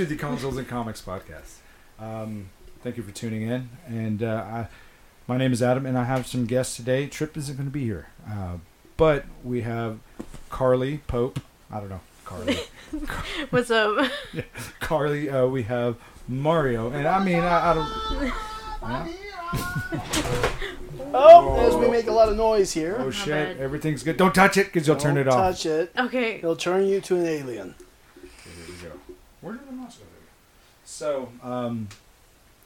All right. Welcome to the Consoles and Comics podcast. Um, thank you for tuning in. And uh, I, my name is Adam, and I have some guests today. Trip isn't going to be here, uh, but we have Carly Pope. I don't know, Carly. What's up? Carly. Uh, we have Mario, and I mean, I, I don't. Yeah. Oh, as we make a lot of noise here. Oh My shit! bad. Everything's good. Don't touch it, because you'll turn Don't it off. touch it. Okay. He'll turn you to an alien. Okay, here we go. Where did the mouse go? So, um,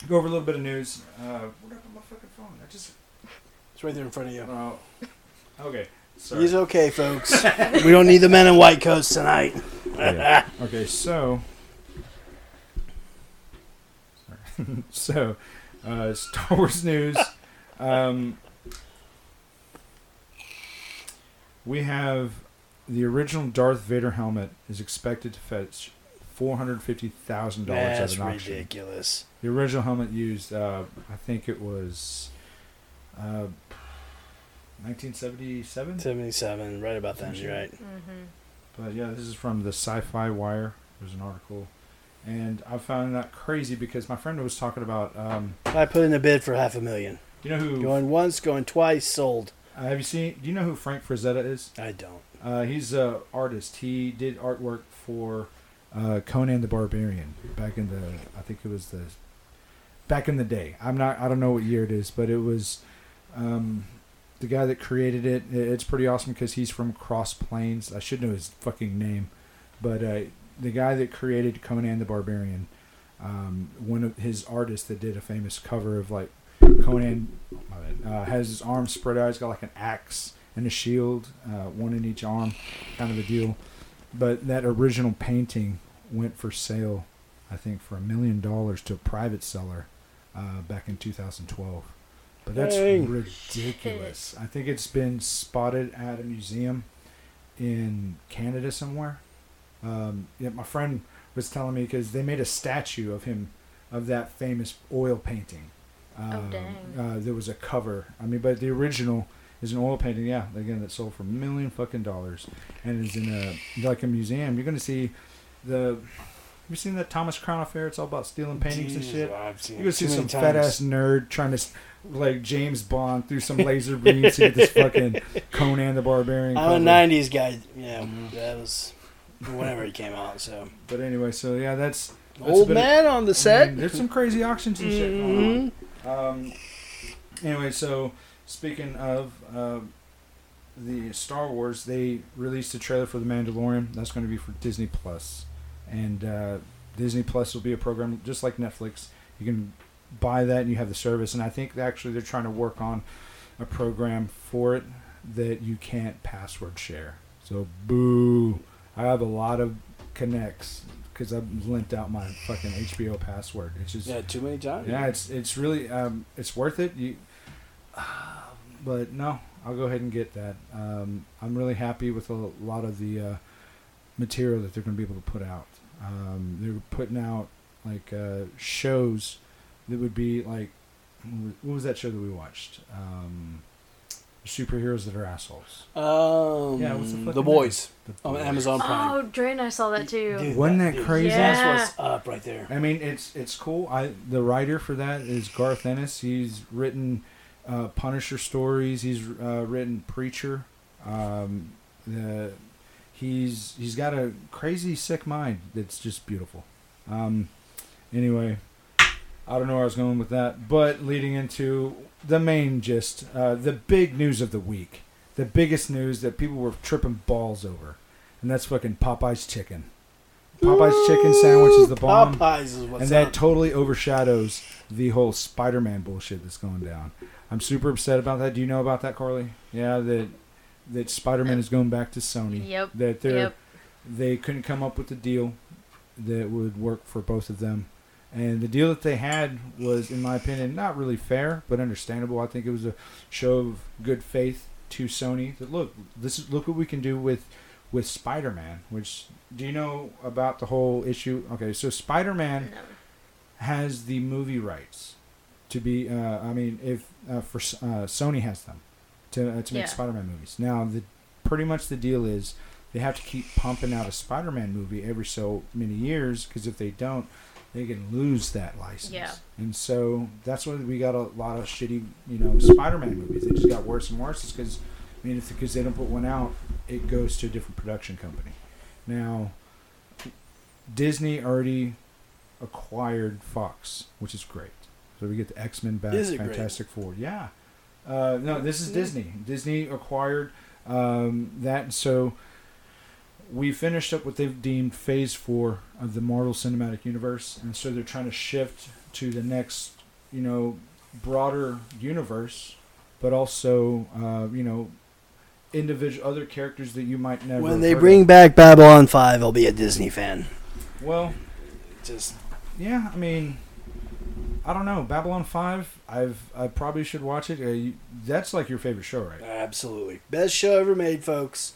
go over a little bit of news. Uh, where did I put my fucking phone? I just. It's right there in front of you. Oh. Okay. Sorry. He's okay, folks. we don't need the men in white coats tonight. Yeah. Okay, so. So, uh, Star Wars news. Um, we have the original Darth Vader helmet is expected to fetch four hundred fifty thousand dollars at an auction. ridiculous. The original helmet used, uh, I think it was, uh, 1977. 77, right about then, you're right. Mm-hmm. But yeah, this is from the Sci-Fi Wire. There's an article, and I found that crazy because my friend was talking about. Um, I put in a bid for half a million. you know who? Going once, going twice, sold. Uh, have you seen? Do you know who Frank Frazetta is? I don't. Uh, he's a artist. He did artwork for uh, Conan the Barbarian back in the. I think it was the. Back in the day, I'm not. I don't know what year it is, but it was. Um, the guy that created it. It's pretty awesome because he's from Cross Plains. I should know his fucking name, but uh, the guy that created Conan the Barbarian, um, one of his artists that did a famous cover of like Conan, uh, has his arms spread out. He's got like an axe and a shield, uh, one in each arm, kind of a deal. But that original painting went for sale, I think, for a million dollars to a private seller uh, back in 2012. But that's Dang. ridiculous. I think it's been spotted at a museum in Canada somewhere. Um, yeah, my friend was telling me because they made a statue of him, of that famous oil painting. Um, dang. Uh, there was a cover. I mean, but the original is an oil painting. Yeah, again, that sold for a million fucking dollars, and is in a like a museum. You're gonna see the. Have you seen that Thomas Crown affair? It's all about stealing paintings and Jeez, shit. I've seen You it go see some many fat ass nerd trying to, like James Bond through some laser beams to get this fucking Conan the Barbarian. I'm a '90s guy. Yeah, that was whenever he came out. So But anyway, so yeah, that's, that's old bit of- man on the I set. mean, there's some crazy auctions and shit going on. Mhm. Um, anyway, so speaking of uh, the Star Wars, they released a trailer for The Mandalorian. That's going to be for Disney Plus, and uh, Disney Plus will be a program just like Netflix. You can buy that and you have the service. And I think actually they're trying to work on a program for it that you can't password share. So boo! I have a lot of connects because I've lent out my fucking HBO password. It's just Yeah, too many times. yeah, it's it's really um, it's worth it. You, but no, I'll go ahead and get that. Um, I'm really happy with a lot of the uh, material that they're going to be able to put out. Um, they're putting out like uh, shows that would be like what was that show that we watched? Um, superheroes that are assholes. Um, Yeah, what's the fucking the boys The- on Amazon Prime. Oh, Dre and I saw that too. Dude, Wasn't that dude, crazy? Yeah. That's what's up right there. I mean, it's it's cool. I the writer for that is Garth Ennis. He's written uh, Punisher stories. He's uh, written Preacher. Um, the he's he's got a crazy sick mind that's just beautiful. Um, anyway, I don't know where I was going with that, but leading into the main gist, uh, the big news of the week, the biggest news that people were tripping balls over, and that's fucking Popeye's chicken. Popeye's chicken sandwich is the bomb Popeyes is what's and that up. totally overshadows the whole Spider-Man bullshit that's going down. I'm super upset about that. Do you know about that, Carly? Yeah, that that Spider-Man is going back to Sony. Yep. That they're Yep. they couldn't come up with a deal that would work for both of them. And the deal that they had was, in my opinion, not really fair, but understandable. I think it was a show of good faith to Sony. That look, this is look what we can do with with Spider-Man. Which do you know about the whole issue? Okay, so Spider-Man No. has the movie rights to be. Uh, I mean, if uh, for uh, Sony has them to uh, to make Yeah. Spider-Man movies. Now, the pretty much the deal is they have to keep pumping out a Spider-Man movie every so many years because if they don't, they can lose that license. Yeah. And so that's why we got a lot of shitty, you know, Spider-Man movies. They just got worse and worse. It's because, I mean, because they don't put one out, it goes to a different production company. Now, Disney already acquired Fox, which is great. So we get the X Men back, Is it great? Fantastic Four. Yeah. Uh, no, this is Disney. Disney acquired um, that, so we finished up what they've deemed Phase Four of the Marvel Cinematic Universe, and so they're trying to shift to the next, you know, broader universe, but also, uh, you know, individual other characters that you might never. When they bring of. back Babylon 5, I'll be a Disney fan. well, Just Yeah, I mean, I don't know. Babylon Five. I've I probably should watch it. Uh, you, that's like your favorite show, right? Absolutely. Best show ever made, folks.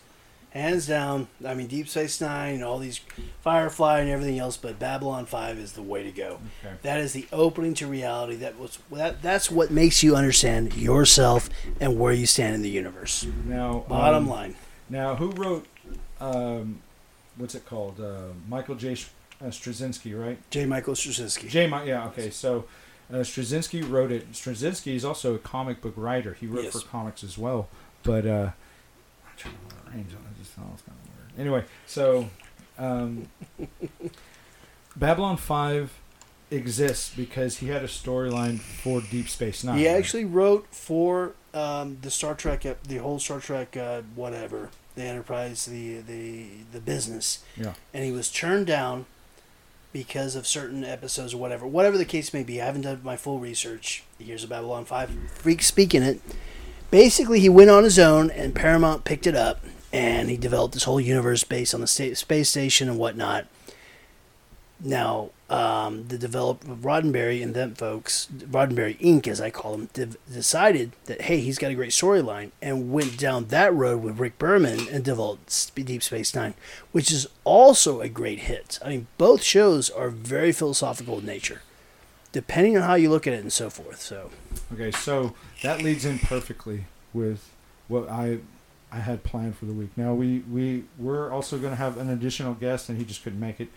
Hands down. I mean, Deep Space Nine and all these Firefly and everything else, but Babylon 5 is the way to go. Okay. That is the opening to reality. That was that, That's what makes you understand yourself and where you stand in the universe. Now, Bottom um, line. Now, who wrote? Um, what's it called? Uh, Michael J. Uh, Straczynski, right? J. Michael Straczynski. J. Mi- yeah. Okay. So, uh, Straczynski wrote it. Straczynski is also a comic book writer. He wrote Yes. for comics as well. But uh, I'm trying to remember range on it. I just thought it was kind of weird. Anyway, so um, Babylon Five exists because he had a storyline for Deep Space Nine. He right? actually wrote for um, the Star Trek, the whole Star Trek, uh, whatever, the Enterprise, the the the business, Yeah. and he was turned down because of certain episodes or whatever, whatever the case may be. I haven't done my full research. Here's a Babylon Five freak speaking it. Basically, he went on his own, and Paramount picked it up, and he developed this whole universe based on the space station and whatnot. Now, um, the developer Roddenberry and them folks, Roddenberry Inc., as I call them, de- decided that hey, he's got a great storyline, and went down that road with Rick Berman and developed Deep Space Nine, which is also a great hit. I mean, both shows are very philosophical in nature, depending on how you look at it and so forth. So, Okay, so that leads in perfectly with what I I had planned for the week. Now we we we're also going to have an additional guest, and he just couldn't make it,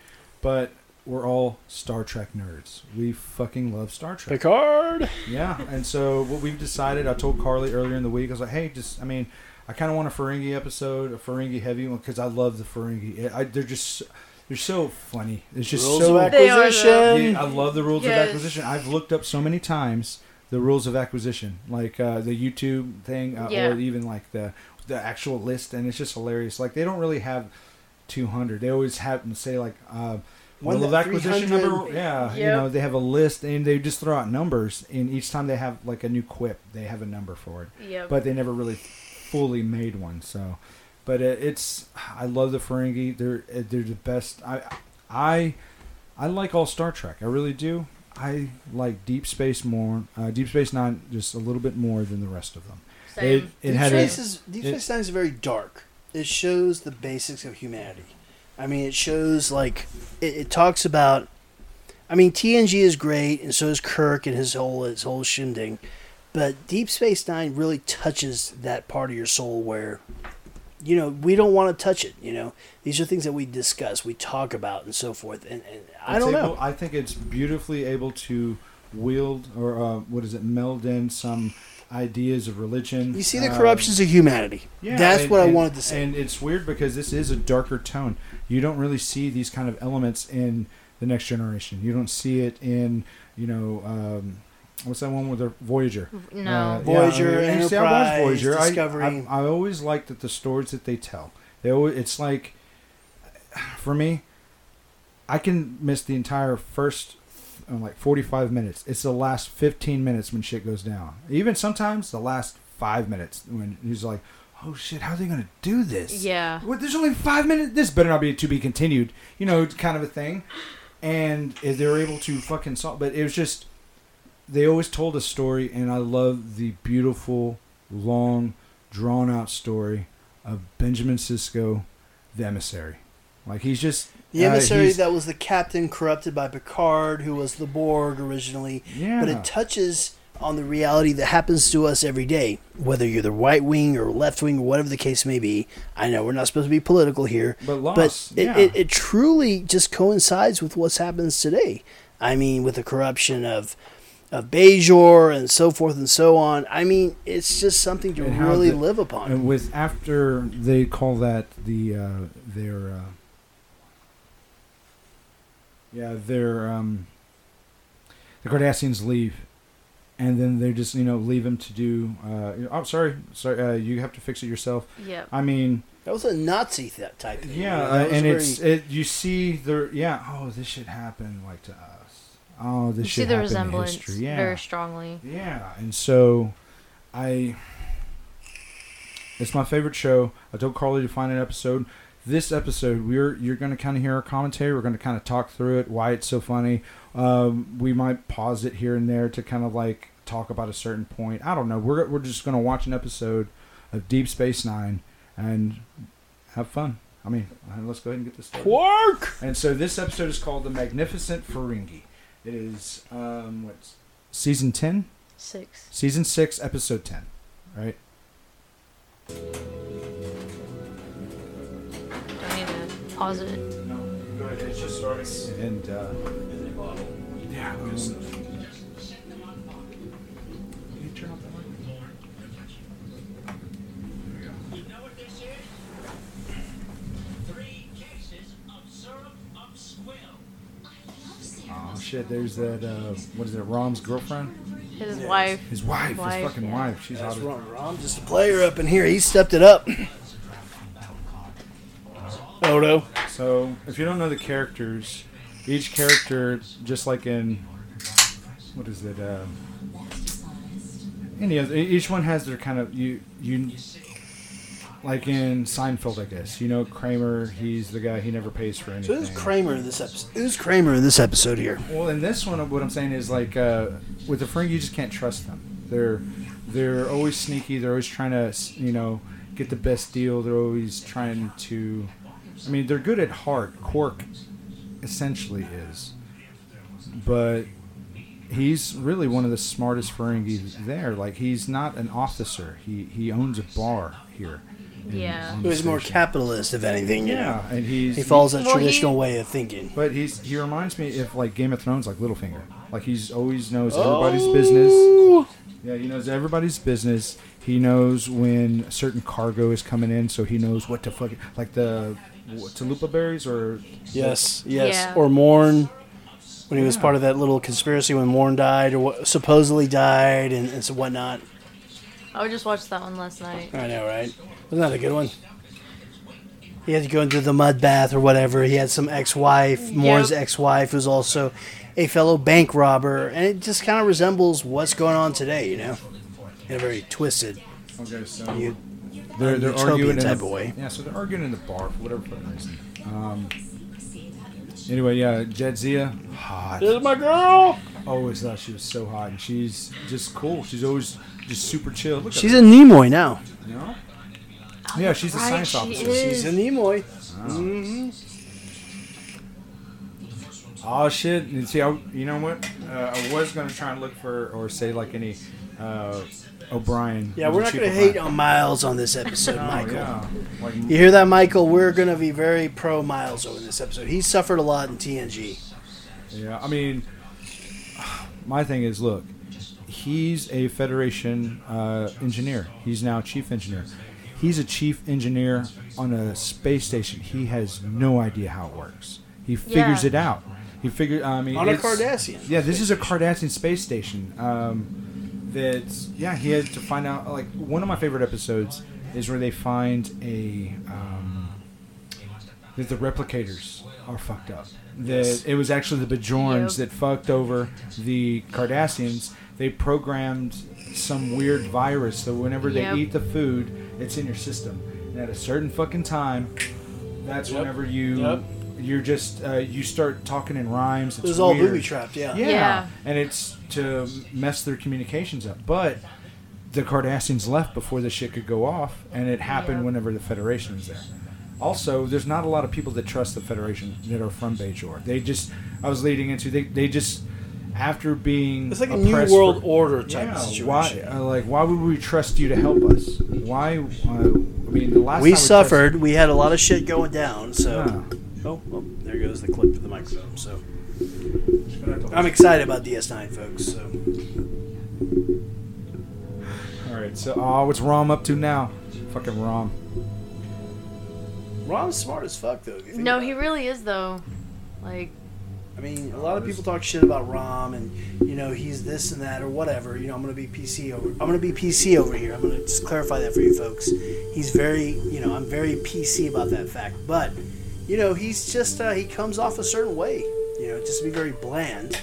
but we're all Star Trek nerds. We fucking love Star Trek. Picard. Yeah, and so what we've decided, I told Carly earlier in the week, I was like, hey, just I mean, I kind of want a Ferengi episode, a Ferengi heavy one, because I love the Ferengi. I, they're just they're so funny. It's just Rules so of They are, though. acquisition. yeah, I love the rules Yes. of acquisition. I've looked up so many times the rules of acquisition, like uh, the YouTube thing, uh, Yeah. or even like the the actual list, and it's just hilarious. Like they don't really have 200. They always have to say like uh, One rule of that acquisition number. Yeah, you know they have a list, and they just throw out numbers, and each time they have like a new quip, they have a number for it Yep. but they never really fully made one. So, but it, it's I love the Ferengi. They're uh, they're the best. I I I like all Star Trek. I really do. I like Deep Space more. Uh, Deep Space Nine just a little bit more than the rest of them. Same. It, it Deep had a, is Deep it- Space Nine is very dark. It shows the basics of humanity. I mean, it shows like it, it talks about. I mean, TNG is great, and so is Kirk and his whole his whole shindig. But Deep Space Nine really touches that part of your soul where, you know, we don't want to touch it. You know, these are things that we discuss, we talk about, and so forth. And, and I it's don't able- know. I think it's beautifully able to wield or uh, what is it? Meld in some ideas of religion. You see the um, corruptions of humanity. Yeah, That's and- what I and- wanted to say. And it's weird because this is a darker tone. You don't really see these kind of elements in the next generation. You don't see it in, you know, um, what's that one with the Voyager? no. Uh, Voyager, I mean, see, I watched Enterprise, Voyager. I- Discovery. I, I, always like that the stories that they tell. They always, it's like, for me, I can miss the entire first uh, like 45 minutes. It's the last 15 minutes when shit goes down. Even sometimes the last five minutes when he's like, oh shit, how are they going to do this? yeah. What, there's only five minutes. This better not be to be continued. You know, kind of a thing. And they were able to fucking solve, but it was just they always told a story, and I love the beautiful, long, drawn out story of Benjamin Sisko, the emissary. Like he's just The uh, emissary he's- that was the captain corrupted by Picard, who was the Borg originally. yeah, But it touches on the reality that happens to us every day, whether you're the right wing or left wing or whatever the case may be. I know we're not supposed to be political here, But loss, but it, yeah. it, it truly just coincides with what's happens today. I mean, with the corruption of of Bajor and so forth and so on. I mean, it's just something to really the- live upon. And with after they call that the uh, their uh, yeah their um, the Cardassians leave, and then they just you know leave him to do. Uh, oh, sorry, sorry, uh, you have to fix it yourself. Yeah. I mean, that was a Nazi th- type thing. yeah, uh, and very- it's it. You see the yeah. Oh, this should happen like to us. Oh, this You see should the happen in resemblance history. Yeah, very strongly. yeah, and so I. It's my favorite show. I told Carly to find an episode. This episode, we're you're going to kind of hear our commentary. We're going to kind of talk through it, why it's so funny. Um, we might pause it here and there to kind of like talk about a certain point. I don't know. We're we're just going to watch an episode of Deep Space Nine and have fun. I mean, uh, let's go ahead and get this started. Quark. And so this episode is called The Magnificent Ferengi. It is um what's season 10? Six. Season 6, episode 10, right? Do I need to pause it? No, go ahead. It's just starting. And uh yeah, um, can you turn off that mic? You know what this is? Three cases of syrup of squill. Oh shit, there's that uh what is it, Rom's girlfriend? His wife. His wife, Wife, his fucking yeah. wife. She's That's hot. as- Rom. Rom, just a player up in here. He stepped it up. Odo. So, if you don't know the characters, each character, just like in what is it? Uh, any other, each one has their kind of you you like in Seinfeld, I guess. You know, Kramer. He's the guy. He never pays for anything. So anything. who's Kramer in this episode? Who's Kramer in this episode here? Well, in this one, what I'm saying is like uh, with the Ferengi, you just can't trust them. They're they're always sneaky. They're always trying to you know get the best deal. They're always trying to. I mean, they're good at heart. Quark essentially is, but he's really one of the smartest Ferengi there. Like he's not an officer. He he owns a bar here. in- Yeah. on the Who's more capitalist, if anything? You know? Yeah, and he's He follows that Well, he- traditional way of thinking. but he's he reminds me of like Game of Thrones, like Littlefinger. Like he's always knows Oh. everybody's business. Yeah, he knows everybody's business. He knows when certain cargo is coming in, so he knows what to fucking like the what, Talupa berries or Yes, yes. Yeah. Or Morn, when he was Yeah. part of that little conspiracy when Morn died or what, supposedly died and, and so whatnot. I just watched that one last night. I know, right? Wasn't that a good one? He had to go into the mud bath or whatever. He had some ex-wife, Morn's Yep. ex-wife, who's also a fellow bank robber, and it just kind of resembles what's going on today, you know, in a very twisted, okay, so you, they're they're arguing in type the, of way. Yeah, so they're arguing in the bar for whatever fucking reason. Um, anyway, yeah, Jadzia, hot. This is my girl. Always thought she was so hot, and she's just cool. She's always just super chill. Look She's her, a Nimoy now. you know? Yeah, she's a Right, science she officer. is. She's a Nimoy. Oh shit! And see, I, you know what? Uh, I was gonna try and look for or say like any uh, O'Brien. Yeah, we're not going to hate on Miles on this episode, Oh, Michael. yeah. Like, You hear that, Michael? We're going to be very pro Miles over this episode. He suffered a lot in TNG. yeah. I mean, my thing is, look, he's a Federation uh, engineer. He's now chief engineer. He's a chief engineer on a space station. He has no idea how it works. He figures Yeah. it out. He figured. I mean, On a Cardassian. Yeah, this is a Cardassian space station. Um, that yeah, he had to find out. Like one of my favorite episodes is where they find a um, that the replicators are fucked up. That it was actually the Bajorans Yep. that fucked over the Cardassians. They programmed some weird virus so whenever they eat the food, it's in your system. And at a certain fucking time, that's Yep. whenever you Yep. You're just uh, you start talking in rhymes. It's It was all weird. booby trapped, yeah. Yeah. Yeah. and it's to mess their communications up. But the Cardassians left before this shit could go off, and it happened Yeah. whenever the Federation was there. Also, there's not a lot of people that trust the Federation that are from Bajor. They just, I was leading into, they, they just, after being It's like a new world for- order type yeah, of situation. Why, uh, like, why would we trust you to help us? Why? Uh, I mean, the last we time suffered. We had a lot of shit going down. So, trusted- oh, well, there goes the clip for the microphone. So, I'm excited about DS9, folks. So, All right. So, oh, what's Rom up to now? Fucking Rom. Rom's smart as fuck, though. if you think No, he really is though. Like, I mean, a lot of people talk shit about Rom, and you know he's this and that or whatever. You know, I'm gonna be PC over. I'm gonna be PC over here. I'm gonna just clarify that for you folks. He's very, you know, I'm very PC about that fact. But, you know, he's just uh, he comes off a certain way. You know, just to be very bland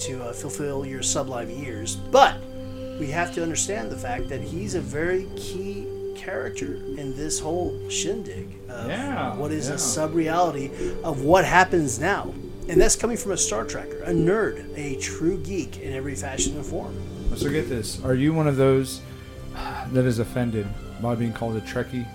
to uh, fulfill your sublime ears. But we have to understand the fact that he's a very key character in this whole shindig of Yeah, what is yeah. a sub-reality of what happens now. And that's coming from a Star Trekker, a nerd, a true geek in every fashion and form. So get this: Are you one of those that is offended by being called a Trekkie?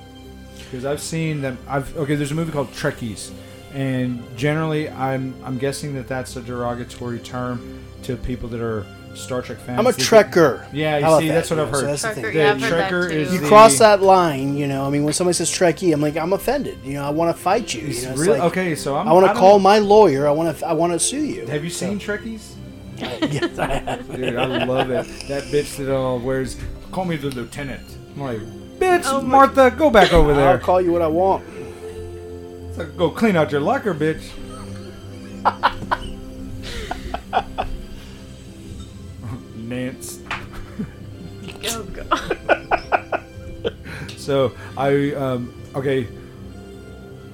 Because I've seen them. I've okay. There's a movie called Trekkies, and generally, I'm I'm guessing that that's a derogatory term to people that are Star Trek fans. I'm a Trekker. Yeah, you How see, that? that's what You I've know, so heard. that's the Trekker, thing. yeah, The heard Trekker is You the- cross that line, you know. I mean, when somebody says Trekkie, I'm like, I'm offended. You know, I want to fight you. You know, really- like, okay, so I'm, I want to don't- call my lawyer. I want to. I want to sue you. Have you So- seen Trekkies? yes, I have. Dude, I love it. That bitch that all wears, call me the lieutenant. I'm like, bitch, Oh Martha, go back over there. I'll call you what I want. It's like, go clean out your locker, bitch. Nance. oh god. So I um okay.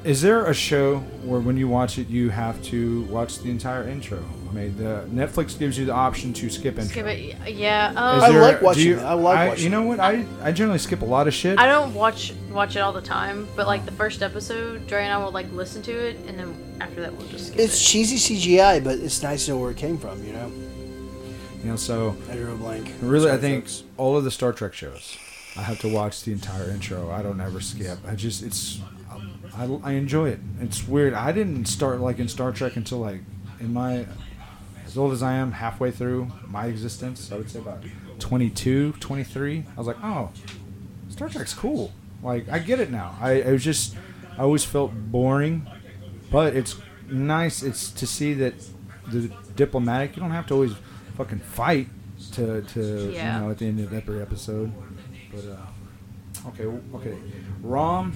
Is there a show where when you watch it you have to watch the entire intro? I mean, the Netflix gives you the option to skip intro. Skip it. Yeah. Is Um, I like watching you- I like watching You know what? I I generally skip a lot of shit. I don't watch watch it all the time, but like the first episode, Dre and I will like listen to it, and then after that we'll just skip It's it. cheesy CGI, but it's nice to know where it came from. You know, You know, so I drew a blank. really, I think folks. all of the Star Trek shows, I have to watch the entire intro. I don't ever skip. I just it's. I, I enjoy it. It's weird. I didn't start like in Star Trek until like in my as old as I am, halfway through my existence. I would say about 22, 23. I was like, oh, Star Trek's cool. Like I get it now. I, I was just I always felt boring, but it's nice. It's to see that the diplomatic. You don't have to always fucking fight to to Yeah. you know at the end of every episode. But uh, okay, okay, Rom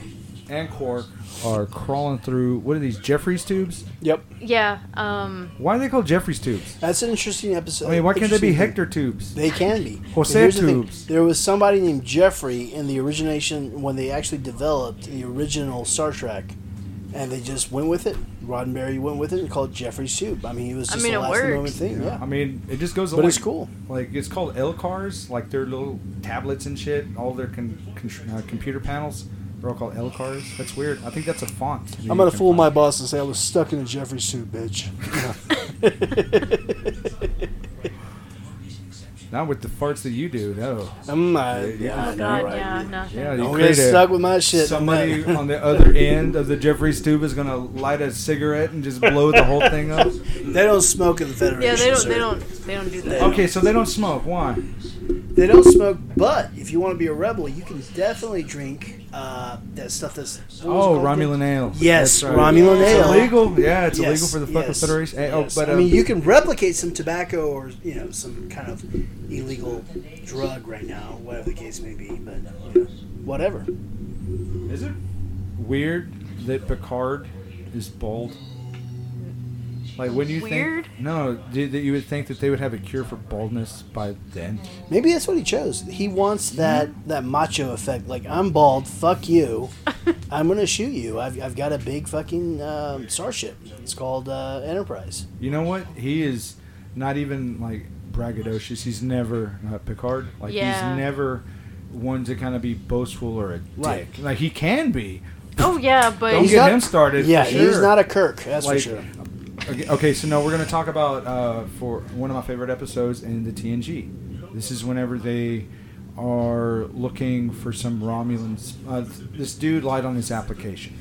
and Quark are crawling through. What are these Jeffries tubes? Yep, Yeah. Um. Why are they called Jeffries tubes? that's an interesting episode. I mean, why can't they be interesting thing. Hector tubes? They can be. Jose But here's the thing. tubes. There was somebody named Jeffrey in the origination when they actually developed the original Star Trek, and they just went with it. Roddenberry went with it and called it Jeffrey's tube. I mean, it was I just mean, a it last moment works. thing. Yeah, I mean, it just goes. but like, it's cool. Like it's called LCARS, like their little tablets and shit. All their con- con- uh, computer panels, they're all called LCARS. That's weird. I think that's a font. I'm gonna can fool my boss and say I was stuck in a Jeffrey's suit, bitch. Not with the farts that you do. No. I'm uh, Yeah, yeah, Oh I know, god. right? Yeah. Nothing. Yeah, you Don't create a- stuck with my shit. Somebody on the other end of the Jeffries tube is gonna light a cigarette and just blow the whole thing up. They don't smoke in the Federation. Yeah. They don't. sir. They don't. They don't do that. Okay, so they don't smoke. Why? They don't smoke, but if you want to be a rebel, you can definitely drink uh, that stuff that's. what was it Oh. Romulan ale. Yes, right. Romulan It's ale. illegal. Yeah, it's Yes, illegal for the fucking yes, Federation. Eh, yes. Oh, but I mean, um, you can replicate some tobacco or you know some kind of illegal drug right now, whatever the case may be. But you know, whatever. Is it weird that Picard is bald? Like when you Weird? think no, that you would think that they would have a cure for baldness by then. Maybe that's what he chose. He wants that that macho effect. Like I'm bald, fuck you. I'm gonna shoot you. I've, I've got a big fucking um, starship. It's called uh, Enterprise. You know what? He is not even like braggadocious. He's never uh, Picard. Like Yeah. he's never one to kind of be boastful or a dick. Right. Like he can be. Oh yeah, but Don't He's get not- him started. Yeah, for he's sure. not a Kirk. That's Like, for sure. Okay, okay, so now we're going to talk about uh, for one of my favorite episodes in the TNG. This is whenever they are looking for some Romulans. Uh, this dude lied on his application.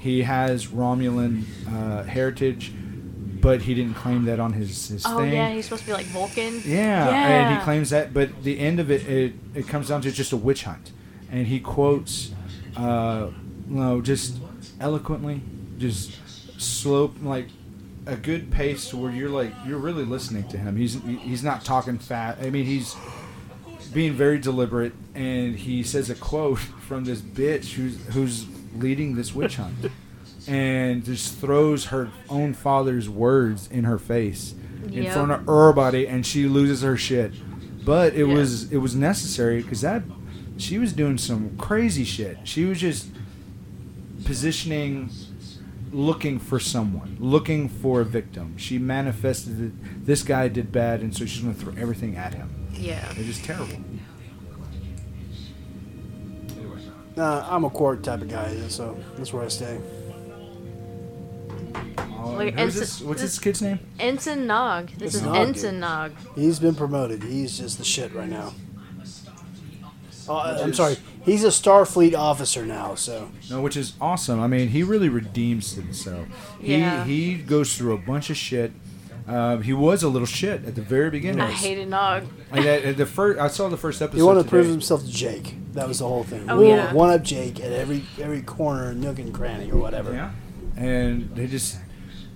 He has Romulan uh, heritage, but he didn't claim that on his his Oh thing. yeah, he's supposed to be like Vulcan. Yeah, yeah, and he claims that, but the end of it, it, it comes down to just a witch hunt, and he quotes, uh, you know, just eloquently, just slope like a good pace to where you're like you're really listening to him. He's he's not talking fast. I mean, he's being very deliberate, and he says a quote from this bitch who's who's leading this witch hunt, and just throws her own father's words in her face in Yep. front of everybody, and she loses her shit. But it Yeah. was it was necessary because that she was doing some crazy shit. She was just positioning, looking for someone, looking for a victim. She manifested that this guy did bad, and so she's gonna throw everything at him. Yeah. It's just terrible. Uh, I'm a Quark type of guy, so that's where I stay. Oh, Like, ensign- this? What's this- this kid's name? Ensign Nog. This It's is Nog, Ensign Nog. He's been promoted. He's just the shit right now. Oh, I- I'm is- sorry. He's a Starfleet officer now, so No, which is awesome. I mean, he really redeems himself. He Yeah. he goes through a bunch of shit. Um, he was a little shit at the very beginning. I hated Nog. Like at, at the first, I saw the first episode. he wanted to today. prove himself to Jake. That was the whole thing. Oh, One- yeah. One up Jake at every every corner, nook and cranny, or whatever. Yeah, and they just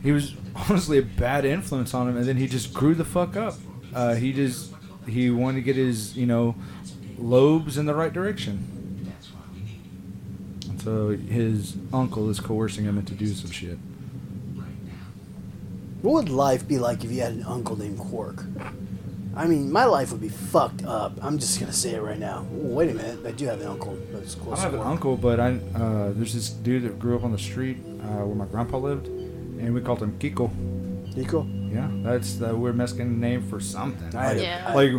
he was honestly a bad influence on him, and then he just grew the fuck up. Uh, he just he wanted to get his you know lobes in the right direction. That's why we need. And so his uncle is coercing him into do some shit. Right now. What would life be like if you had an uncle named Quark? I mean, my life would be fucked up. I'm just gonna say it right now. Ooh, wait a minute, I do have an uncle. That's I close don't to have an uncle, but I uh, there's this dude that grew up on the street uh, where my grandpa lived, and we called him Kiko. Kiko. Yeah, that's the weird Mexican name for something. I- Like, Yeah. like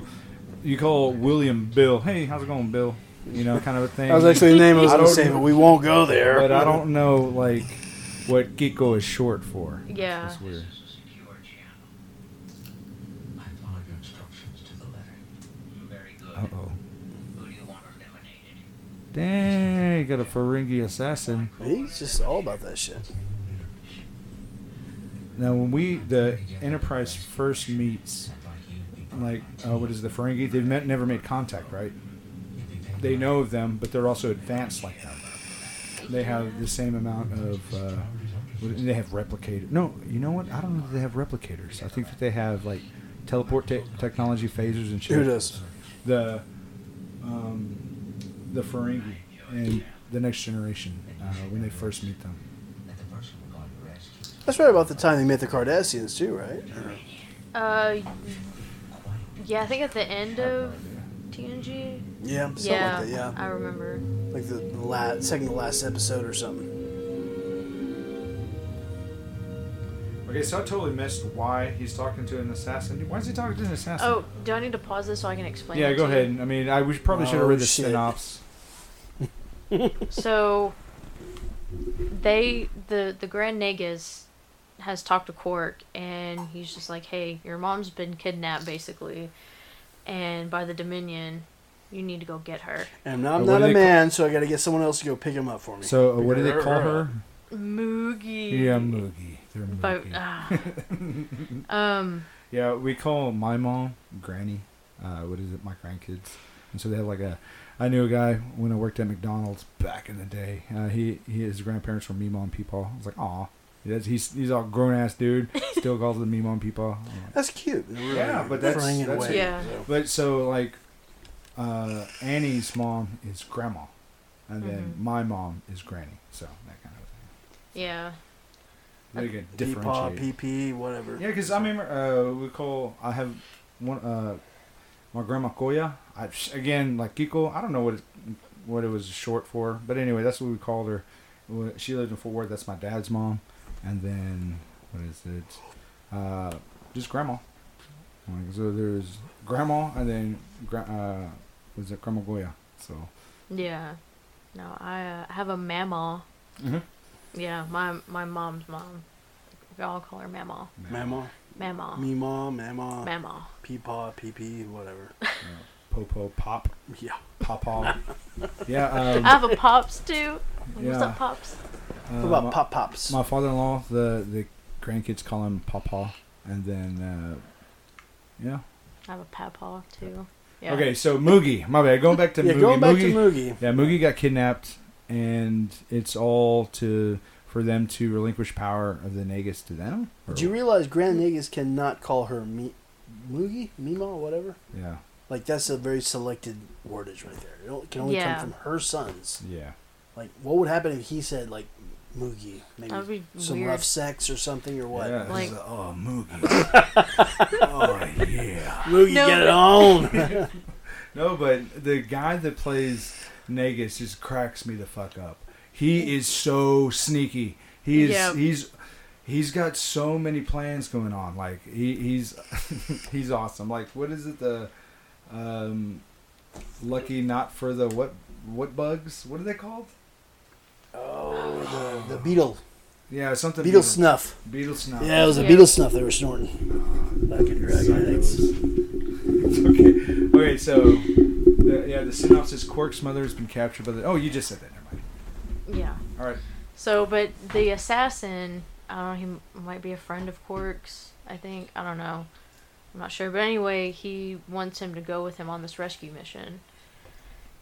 you call William Bill. Hey, how's it going, Bill? You know, kind of a thing. That was actually the name I was I gonna don't say, but we won't go there. but I don't know like what Kiko is short for. Yeah. It's weird. I followed your instructions to the letter. Very good. Uh oh. Who do you want eliminated? Dang, you got a Ferengi assassin. He's just all about that shit. Now, when we the Enterprise first meets, like uh, what is the Ferengi? They've met, never made contact, right? They know of them, but they're also advanced like them. They have the same amount of. Uh, they have replicators. No, you know what? I don't know if they have replicators. I think that they have like teleport te- technology, phasers, and shit. Who does? The um, the Ferengi and the next generation uh, when they first meet them. That the person we're going to rescue That's right about the time they met the Cardassians too, right? Uh, yeah, I think at the end of TNG. Yeah, something yeah, like that. Yeah, I remember. like the, the last, second to last episode or something. Okay, so I totally missed why he's talking to an assassin. Why is he talking to an assassin? Oh, do I need to pause this so I can explain? yeah, it go to you? ahead. I mean, I we probably should have Oh, read the oh, shit. synopsis. So they the the Grand Nagus has talked to Quark and he's just like, "Hey, your mom's been kidnapped basically, and by the Dominion, you need to go get her." And Uh, I'm not a they call- man, so I got to get someone else to go pick him up for me. So, uh, what do they call her? Moogie. Yeah, Moogie. They're But, Moogie. ah. um. yeah, we call my mom Granny. Uh, what is it? My grandkids. And so they have like a. I knew a guy when I worked at McDonald's back in the day. Uh, he, he his grandparents were Meemaw and Peepaw. I was like, aw. He's he's, he's all grown ass dude. Still calls them Meemaw and Peepaw. I'm like, That's cute. Really Yeah, but that's- throwing it that's- away. Yeah. so. But so like, uh, Annie's mom is grandma, and then Mhm. my mom is granny. So that kind of thing. Yeah. They get Peepaw. PP, whatever. Yeah, because I remember uh, we call I have one uh, my grandma Koya. I, again, like Kiko, I don't know what it, what it was short for, but anyway, that's what we called her. She lived in Fort Worth. That's my dad's mom, and then what is it? Uh, just grandma. Like, so there's grandma, and then gra- uh, was it grandma Goya? So Yeah. No, I uh, have a mama. Mhm. Yeah, my my mom's mom. We all call her mama. Mama, Mama. Meemaw, Mama, Mama. Peepaw, PP, whatever. Popo Pop Yeah. Papa. yeah. Um, I have a pops too. What's Yeah. up, pops? Uh, What about my- Pop Pops? My father-in-law, the the grandkids call him Papa, and then uh, yeah. I have a papaw too. Yeah. Okay, so Moogie, my bad. Going back to yeah, Moogie. going back Moogie, to Moogie. Yeah, Moogie got kidnapped, and it's all to for them to relinquish power of the Nagus to them. Or- Did you realize Grand Nagus cannot call her me, Moogie, Mima, or whatever? yeah, Like that's a very selected wordage right there. It o- can only Yeah. come from her sons. yeah. Like, what would happen if he said like Moogie? Maybe That would be some weird. rough sex or something or what? Yeah, Like- it's like, oh Moogie. oh yeah. Moogie, No, get it on. No, but the guy that plays Nagus just cracks me the fuck up. He is so sneaky. He is. Yeah. He's. He's got so many plans going on. Like he, he's he's awesome. Like what is it? The um, lucky not for the what what bugs? What are they called? Oh, the, the beetle, Yeah, something. beetle snuff. Beetle snuff. Yeah, it was a Yeah. beetle snuff they were snorting. Fucking dragon heads. okay. Okay. So, the, yeah, the synopsis: Quark's mother has been captured by the. Oh, you just said that. Never mind. Yeah. All right. So, but the assassin, I don't know, he might be a friend of Quark's, I think. I don't know. I'm not sure. But anyway, he wants him to go with him on this rescue mission.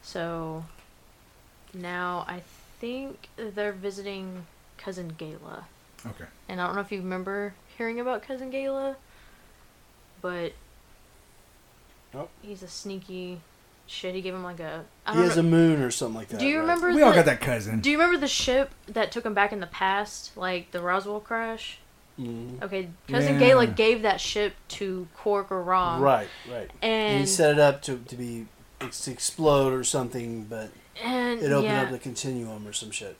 So, now I think they're visiting Cousin Gaila. Okay. And I don't know if you remember hearing about Cousin Gaila, but Nope. he's a sneaky shit. He gave him like a. I He don't has know. a moon or something like that. Do you right? remember? We all got that cousin. Do you remember the ship that took him back in the past, like the Roswell crash? Mhm. Okay, cousin Yeah. Gaila gave that ship to Quark or Rom, Right, right. And, And he set it up to, to be to explode or something, but and it opened yeah, up the continuum or some shit.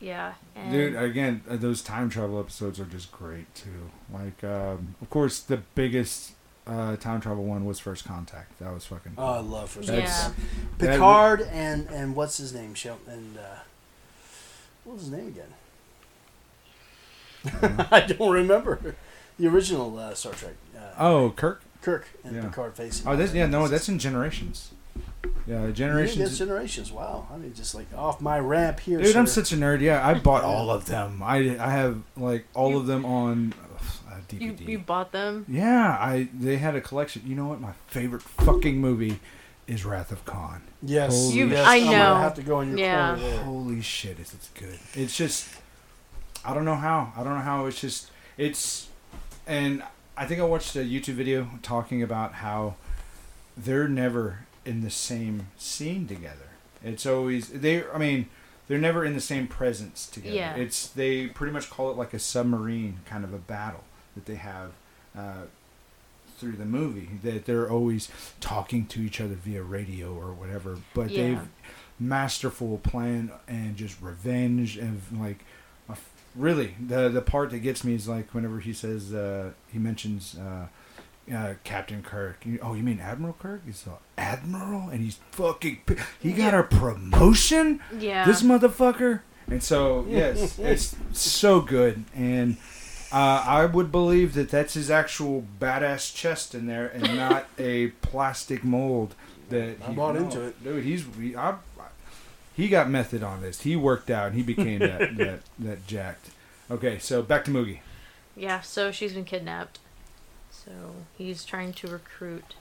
yeah, and Dude, again, uh, those time travel episodes are just great too. Like, um, of course, the biggest uh, time travel one was First Contact. That was fucking. Oh, I love First That's- Contact. that- Picard and and what's his name? Shel- and uh, what was his name again? I don't remember. The original uh, Star Trek. Uh, Oh, Kirk. Kirk and yeah. Picard facing. Oh, this, yeah, no, that's in Generations. Yeah, Generations. Generations. That's generations. Wow. I mean, just like off my ramp here. Dude, I'm such a nerd. Yeah, I bought all of them. I, I have like all You- of them on uh, DVD. you bought them. yeah, I they had a collection. You know what? My favorite fucking movie is Wrath of Khan. Yes. You- yes, I I'm know. have to go in your Yeah. corner. Holy shit, is it's good. It's just I don't know how. I don't know how it's just it's and I think I watched a YouTube video talking about how they're never in the same scene together. It's always they I mean, they're never in the same presence together. Yeah. It's they pretty much call it like a submarine kind of a battle that they have uh, through the movie that they're always talking to each other via radio or whatever but Yeah. they've masterful plan and just revenge and like really the the part that gets me is like whenever he says uh, he mentions uh, uh, Captain Kirk. You- Oh, you mean Admiral Kirk? He's uh, Admiral, and he's fucking. He got a promotion. Yeah, This motherfucker. And so yes, it's so good, and uh, I would believe that that's his actual badass chest in there, and not a plastic mold. That I he- bought no, into it. dude. He's he, I, he got method on this. He worked out, and he became that that that jacked. Okay, so back to Moogie. yeah. So she's been kidnapped. So he's trying to recruit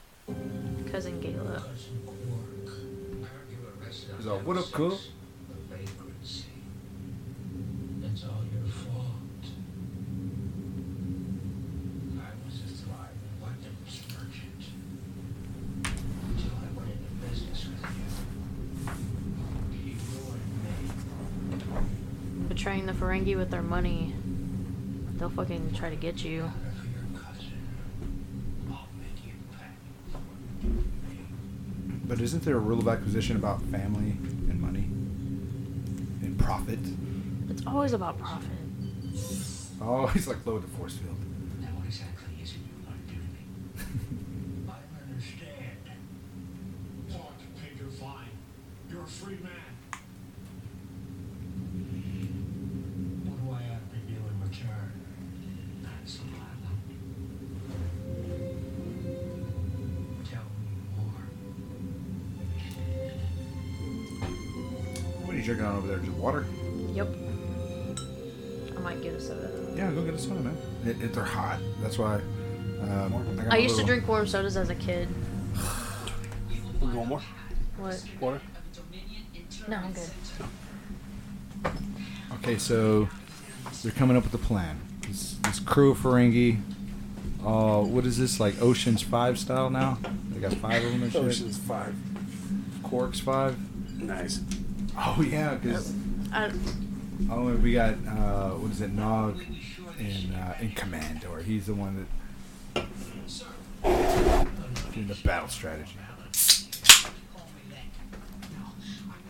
cousin Gaila. Cousin Quark, aren't you arrested on He's all, "What up, six cool?" of Vagrancy. It's all your fault. I was a thriving weapons merchant. Until I went into business with you. He ruined me. betraying the Ferengi with their money. They'll fucking try to get you. Out of your cousin. I'll make you pay for me. But isn't there a rule of acquisition about family and money and profit? It's always about profit. Oh, he's like low at the force field. To little- drink warm sodas as a kid. We'll more What? water. No, I'm good. Okay, so they're coming up with a plan. This, this crew of Ferengi. Uh, what is this like Ocean's Five style now? They got five of them and shit. Ocean's five. Quarks Five. Nice. Oh yeah, because I, oh we got uh, what is it Nog in uh, in command, or he's the one that doing the battle strategy.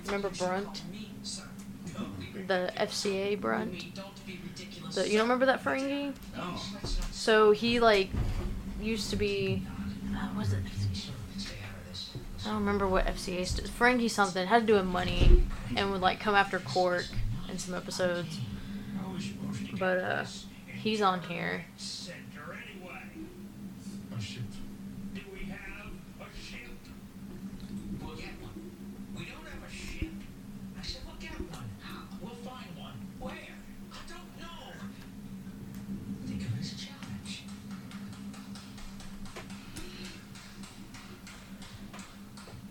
remember Brunt? The FCA Brunt? The, you don't remember that Ferengi? So he, like, used to be. Uh, was it? I don't remember what FCA stood. Ferengi something. Had to do with money. And would, like, come after Quark in some episodes. But, uh, he's on here. Center anyway. A ship. Do we have a ship? We'll get one. We don't have a ship. I said we'll get one. How? We'll find one. Where? I don't know. Think of it as a challenge.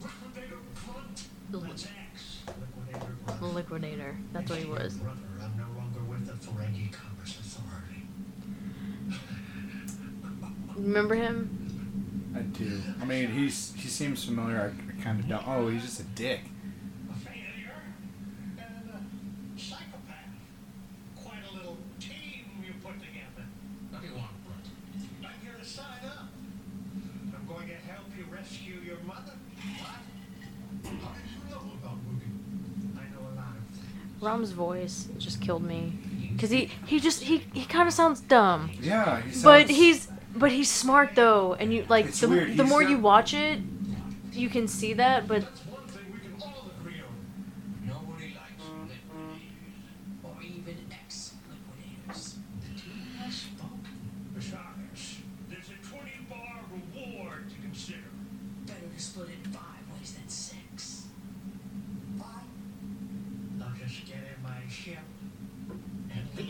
Liquidator Brunt. That's X. Liquidator Brother. That's what he was. Remember him? I do. I mean, he's he seems familiar. I, I kind of don't. Oh, he's just a dick. A failure. And a psychopath. Quite a little team you put together. What do you want, Brunt? I'm here to sign up. I'm going to help you rescue your mother. What? How did you know about Moogie? I know a lot of things. Rom's voice just killed me. Cause he, he just he, he kind of sounds dumb. Yeah, he But he's but he's smart though, and you like It's the, weird, the he's more got- you watch it, you can see that. But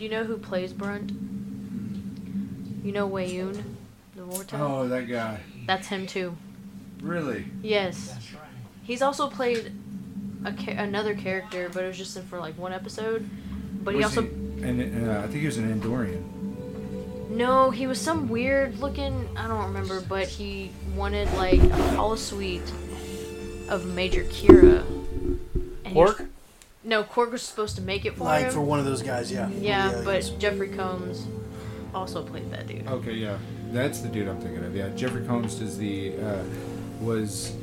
you know who plays Brunt? You know Weyoun, the Vorta. Oh, that guy. That's him too. Really? Yes, That's right. he's also played a cha- another character, but it was just in for like one episode. But he Was also and uh, I think he was an Andorian. no, he was some weird looking. I don't remember, but he wanted like a holosuite of Major Kira. And he was- Quark? No, Quark was supposed to make it for Like him. for one of those guys, yeah. yeah, One of the but aliens. Jeffrey Combs also played that dude. Okay, yeah, that's the dude I'm thinking of. Yeah, Jeffrey Combs is the uh, was.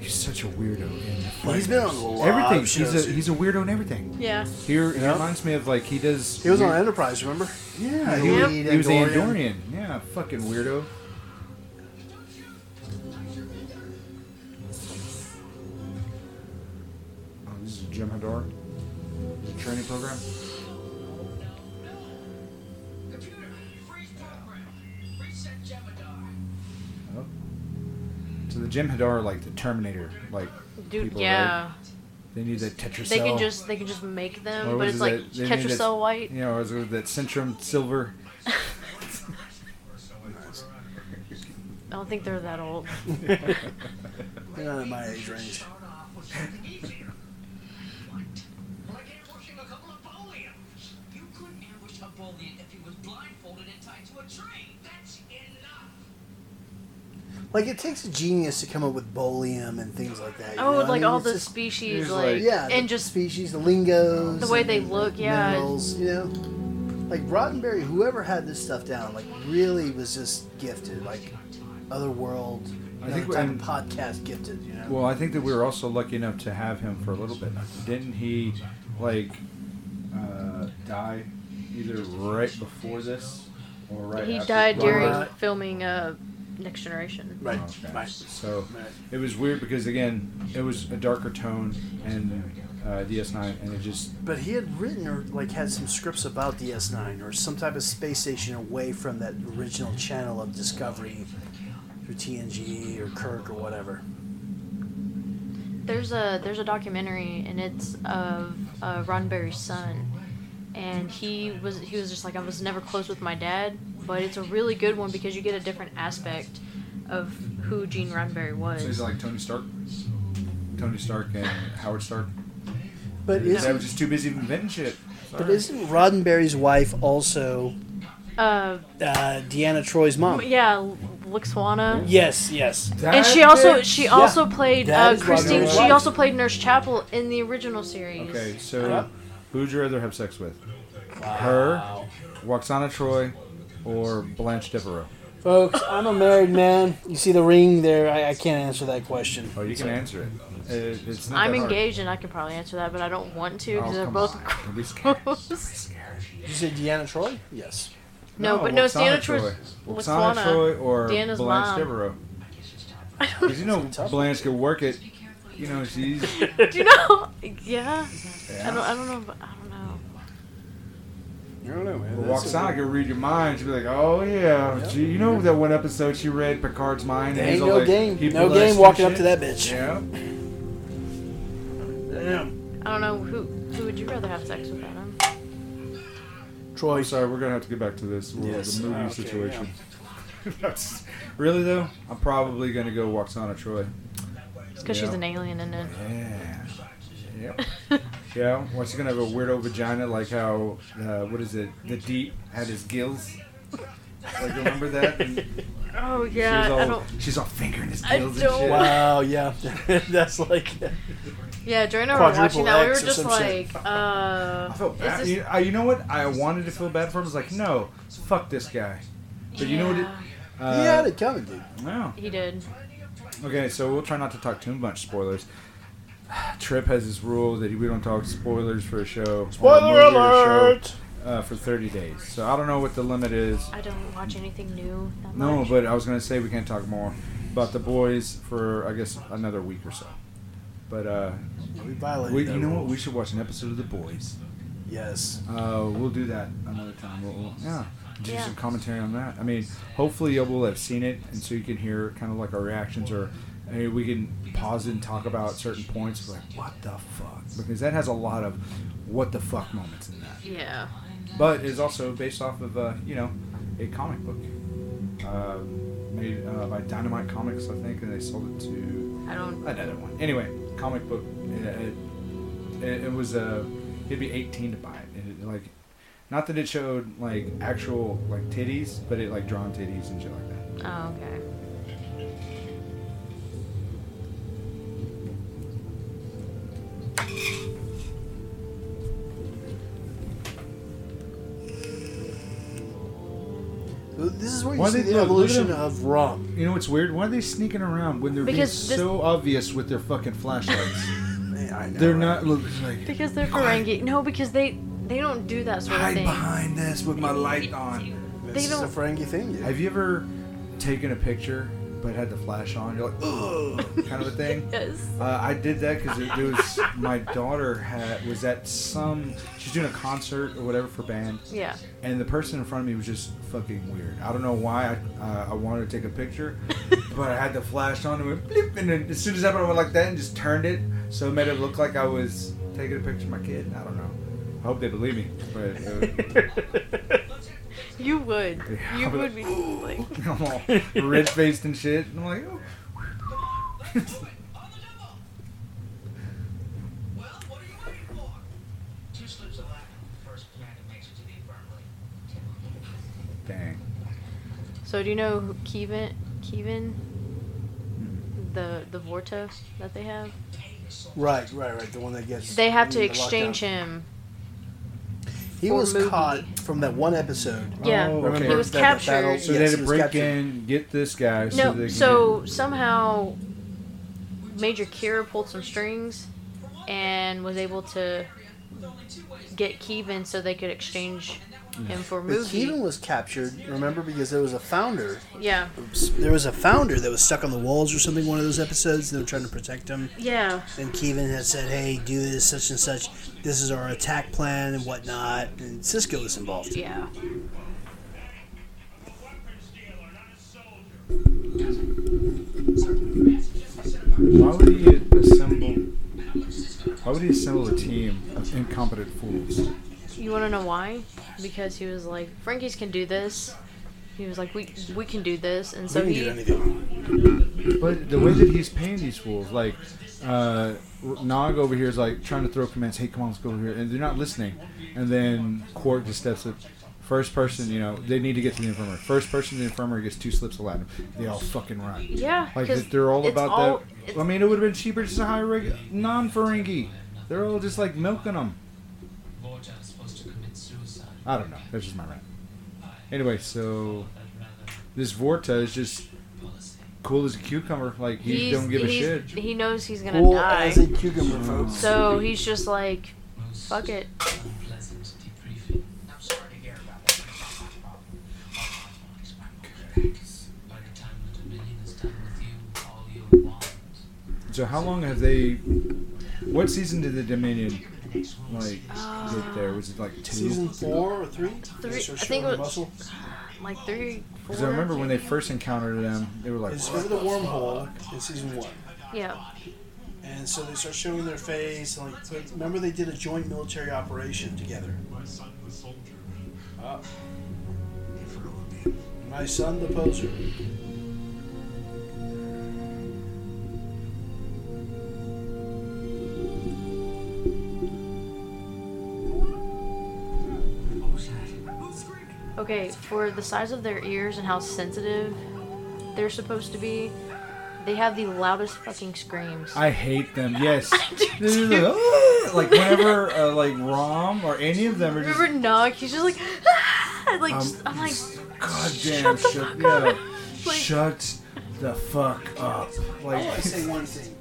He's such a weirdo in he's been on a lot everything. of He's shows. a he's a weirdo in everything. Yeah. Here, he Yeah. reminds me of like he does. he was on Enterprise, remember? Yeah, the he, was- lead he was the Andorian. Andorian. Yeah, fucking weirdo. Jem'Hadar. The training program. Computer, freeze program. Reset Jem'Hadar. Oh. So the Jem'Hadar like the Terminator, like Dude, people, right? yeah. They need that ketracel. They can just they can just make them, Or but it's it like that- they need that- white. You know, or is it that Centrum Silver? I don't think they're that old. They're not in my age range. tree. That's enough. Like it takes a genius to come up with Bolium and things like that. Oh, know? I like mean, all it's the just- species, like, like- yeah, and the just species, the lingos, The way and they look, yeah. minerals, you know, like Roddenberry. Whoever had this stuff down, like really was just gifted, like otherworld, I think type when- of podcast gifted, you know. Well, I think that we were also lucky enough to have him for a little bit. Didn't he, like, uh, die either right before this or right he after? died Right during around- filming uh, Next Generation. right, Okay. right. So Right. it was weird because again, it was a darker tone and uh, DS9, and it just But he had written or like had some scripts about DS9 or some type of space station away from that original channel of Discovery through TNG or Kirk or whatever. There's a there's a documentary and it's of uh, Roddenberry's son, and he was he was just like I was never close with my dad, but it's a really good one because you get a different aspect of who Gene Roddenberry was. So he's like Tony Stark. Tony Stark and Howard Stark. But They were isn't just too busy inventing shit. but isn't Roddenberry's wife also uh, uh, Deanna Troi's mom? yeah, Lwaxana. Yes, yes. And she That also she also played uh, Christine. She also played Nurse Chapel in the original series. Okay, so Yeah. who'd you rather have sex with? Her, Lwaxana Troi, or Blanche Devereaux? Folks, I'm a married man. You see the ring there? I, I can't answer that question. Oh, you can answer it. It- it's not I'm that hard. engaged and I can probably answer that, but I don't want to Oh, because they're both on. Don't be scared. gross. You said Deanna Troi? Yes. No, but no, it's Deanna Troi. Lwaxana Lwaxana. Troi or Deanna's Blanche mom. Devereaux. Because you know Blanche could work it. You know she's. Do you know? Yeah. Yeah. I don't. I don't know. But I don't know. I don't know, man. Well, Lwaxana could read your mind. She'd be like, "Oh yeah, Yep. gee, you know that one episode she read Picard's mind." There and ain't no like, game. No game and walking up to that bitch. Yeah. Damn. I don't know who. Who would you rather have sex with, Adam? Troi. I'm sorry, we're gonna have to get back to this. Well, Yes. The movie ah, Okay, situation. That's- really though, I'm probably gonna go Lwaxana Troi. It's because she's an alien, and then. Yeah. Yep. Yeah. What's she gonna have a weirdo vagina like how uh, what is it? The deep had his gills. Like remember that? And oh yeah. was all, I don't. She's all fingering his gills and don't- shit. Wow, yeah. That's like. Yeah, during our watching Quadruple that, we were just like, shit. uh. I felt bad. this- You, you know what? I wanted to feel bad for him. I was like, no, fuck this guy. But you know what? It, uh, he had it coming, dude. Wow. He did. Okay, so we'll try not to talk too much spoilers. Trip has this rule that we don't talk spoilers for a show. or a movie or a show, uh, for 30 days. So I don't know what the limit is. I don't watch anything new. That No, much. but I was gonna say we can't talk more about the boys for I guess another week or so. But uh, We violated we, you know what? We should watch an episode of the boys. Yes. Uh, we'll do that another time. We'll, we'll- yeah, do Yeah. some commentary on that. I mean, hopefully you will have seen it, and so you can hear kind of like our reactions, or I mean, we can pause it and talk about certain points. Like, what the fuck? Because that has a lot of what the fuck moments in that. Yeah. But it's also based off of uh, you know a comic book uh, made uh, by Dynamite Comics, I think, and they sold it to I don't. another one. Anyway, comic book. It, it, it was uh, it'd be 18 to buy it. And it, like, not that it showed like actual like titties, but it like drawn titties and shit like that. Oh, okay. This is where you Why see they- the look, look at evolution them. of rum. You know what's weird? Why are they sneaking around when they're Because being this- so obvious with their fucking flashlights? Man, I know, they're right? not look it's like Because they're Quiet. Ferengi. No, because they they don't do that sort of thing. hide thing. behind this with my light on. This They is a don't- Ferengi thing. dude. Have you ever taken a picture but had the flash on? You're like, ugh, kind of a thing. Yes. Uh, I did that because it, it was my daughter had was at some she's doing a concert or whatever for band, Yeah. and the person in front of me was just fucking weird. I don't know why I uh, I wanted to take a picture, but I had the flash on and went bleep, and then as soon as I went like that and just turned it, so it made it look like I was taking a picture of my kid. I don't know. I hope they believe me, but it uh, You would. Yeah, You I'll be would be like. was, I'm all red faced and shit. And I'm like, oh. On the double. Well, what are you waiting for? Two slips of latinum. First planet makes it to the infirmary. dang. So do you know who Keevan? Keevan? Hmm. The the Vorta that they have. Right, right, right. The one that gets. They have to exchange lockdown. him. He was movie. caught from that one episode. Yeah. Oh, okay. He was that- that battle? captured. So Yes, they had to break captured. in, get this guy. So No, they can so somehow Major Kira pulled some strings and was able to get Keevan so they could exchange him for But movie. Keevan was captured. Remember because there was a founder. Yeah, There was a founder that was stuck on the walls or something. One of those episodes. They were trying to protect him. yeah. And Keevan had said, "Hey, do this, such and such. This is our attack plan and whatnot." And Sisko was involved. Yeah. A weapons dealer, not a soldier. Why would he assemble? Why would he assemble a team of incompetent fools? You want to know why? Because he was like, Frankie's can do this. He was like, we we can do this, and so we can he do anything. But the way that he's paying these fools, like uh, Nog over here is like trying to throw commands. Hey, come on, let's go over here, and they're not listening. And then Quark just steps up. First person, you know, they need to get to the infirmary. First person to the infirmary gets two slips of latinum. They all fucking run. yeah, like they're all about all- that. I mean, it would have been cheaper just to hire reg- non-Ferengi. They're all just like milking them. Vorta is supposed to commit suicide. I don't know. That's just my rant. Anyway, so this Vorta is just cool as a cucumber. Like he he's- don't give a shit. He knows he's gonna Cool die, as a cucumber, folks. so he's just like, fuck it. unpleasant debriefing. I'm sorry to hear about that. By the time the Dominion is done with you, all you'll want. So how long have they? What season did the Dominion like get there? Was it like two? Season four or three? Three- I think it was- muscle. like three. Because I remember when they first encountered them, they were like, It's remember the wormhole in season one. Yeah, And so they start showing their face. and, Like, but remember they did a joint military operation together. Ah. My son, the poser. Okay, for the size of their ears and how sensitive they're supposed to be, they have the loudest fucking screams. I hate them. Yes, do too. like, "Ah!" like whenever uh, like Rom or any of them are just Remember Nog? He's just like, like Um, just, I'm like, God damn, shut the shut, fuck yeah, up. Like- shut the fuck up. I want to Like, say one thing.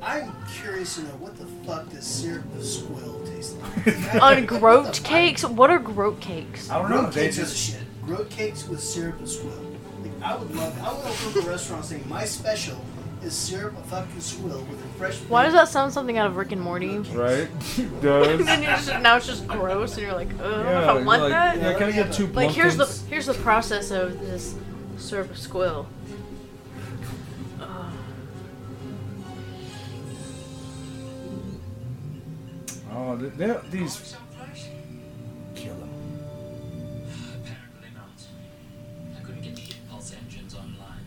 I'm curious to know what the fuck does syrup of squill taste like? on groat cakes. What are groat cakes? I don't know. Groat They cakes is just shit. Groat cakes with syrup of squill. Like, I would love. I would open up a restaurant saying my special is syrup of fucking squill with a fresh. Why does that sound something out of Rick and Morty? right. It does. and then you're just, now it's just gross, and you're like, oh, Yeah, I want like, that. Yeah, can I get two Like here's the here's the process of this syrup of squill. Oh, th- they're- these. Kill them. Apparently not. I couldn't get the impulse engines online.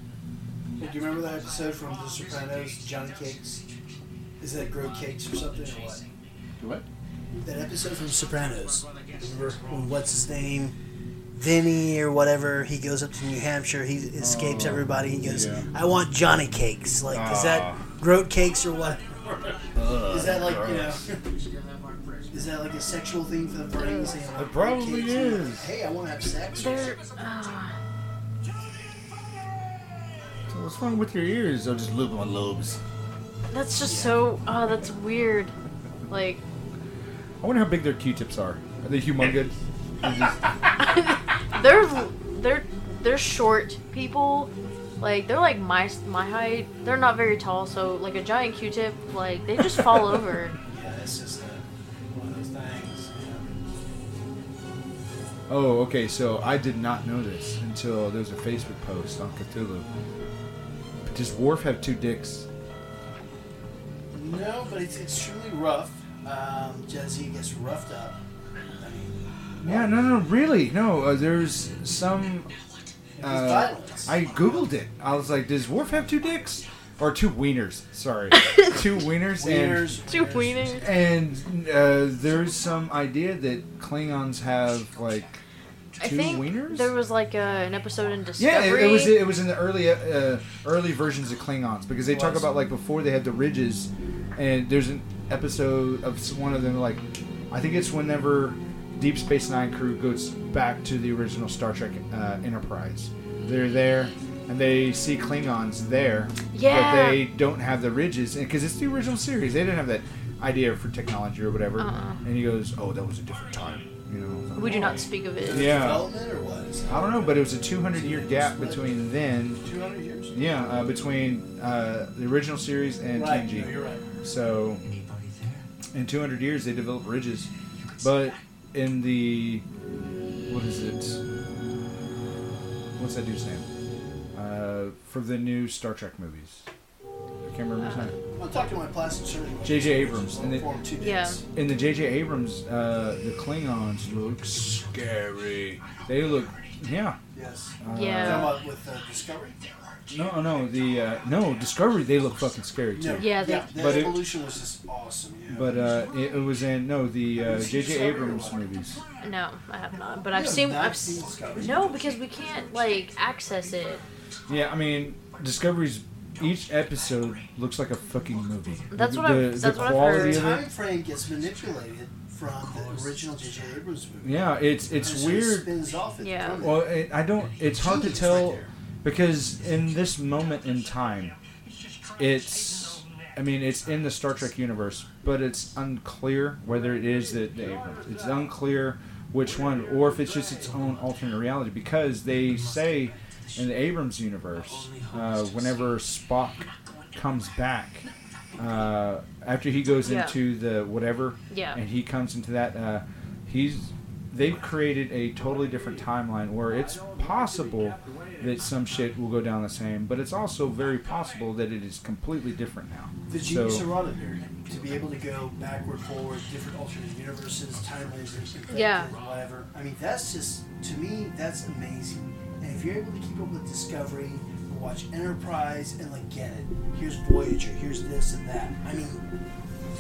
Do you remember that episode from The Sopranos, Johnny Cakes? Is that Groat Cakes or something or what? What? That episode from Sopranos. Remember when what's his name? Vinny or whatever, he goes up to New Hampshire, he escapes Oh, everybody, he goes, yeah. I want Johnny Cakes. Like, is that Ah. Groat Cakes or what? Is that like, you know, gross. is that like a sexual thing for the brain? Saying, I want It probably Cakes? And, is. Hey, I want to have sex. They're uh, So what's wrong with your ears? I'll just look my lobes. that's just so oh that's weird. Like I wonder how big their Q-tips are. Are they humongous? They're they're they're short people. Like they're like my my height. They're not very tall, so like a giant Q-tip, like they just fall over. Oh, okay. So I did not know this until there was a Facebook post on Cthulhu. Does Worf have two dicks? No, but it's extremely rough. Um, Jesse gets roughed up. I mean, Yeah, no, no, really, no. Uh, there's some. Uh. I googled it. I was like, does Worf have two dicks or two wieners? Sorry, two wieners, Wieners, Two wieners. and and uh, there's some idea that Klingons have like I two think wieners. there was like a, an episode in yeah, Discovery. it, it was it was in the early uh, early versions of Klingons because they talk about like before they had the ridges, and there's an episode of one of them like, I think it's whenever Deep Space Nine crew goes back to the original Star Trek uh, Enterprise. They're there and they see Klingons there, Yeah. but they don't have the ridges because it's the original series. They didn't have that idea for technology or whatever. Uh-uh. And he goes, "Oh, that was a different time." You know. I was like, we do not speak of it. Yeah. Development or what? Is I don't know, but it was a 200 year gap between then, 200 years? yeah, uh, between uh, the original series and right, TNG. no, you're right. So, in 200 years, they developed ridges, but in the what is it? What's that dude's name? Uh, for the new Star Trek movies, I can't remember his name. I'm talking to my plastic surgeon. J.J. Abrams, and they- For two days. Yeah. in the J.J. Abrams, uh, the Klingons look scary. They look, yeah. Yes. Uh, Yeah. Talking about with uh, Discovery. No, no, the uh, no Discovery. They look fucking scary too. No, Yeah, they- the But it- evolution was just awesome. Yeah. But uh, it, it was in no the uh, J.J. Abrams movies. No, I have not. But I've Yeah, seen. I've seen Discovery. no because we can't like access it. Yeah, I mean Discovery's each episode looks like a fucking movie. That's the, what I've- the that's what I've quality the of time frame gets manipulated from the original J.J. Abrams movie. Yeah, it's it's And so it weird. spins off it Yeah. from. Well, it, I don't. It's hard to Genius right tell because in this moment in time, it's. I mean, it's in the Star Trek universe, but it's unclear whether it is the, the Abrams. It's unclear which one, or if it's just its own alternate reality. Because they say in the Abrams universe, uh, whenever Spock comes back, uh, after he goes Yeah. into the whatever, Yeah. and he comes into that, uh, he's they've created a totally different timeline where it's possible that some shit will go down the same, but it's also very possible that it is completely different now. The genius So- of Roddenberry to be able to go backward, forward, different alternate universes, timelines, and Yeah. whatever. I mean, that's just to me, that's amazing. If you're able to keep up with Discovery, and watch Enterprise, and like get it, here's Voyager, here's this and that. I mean,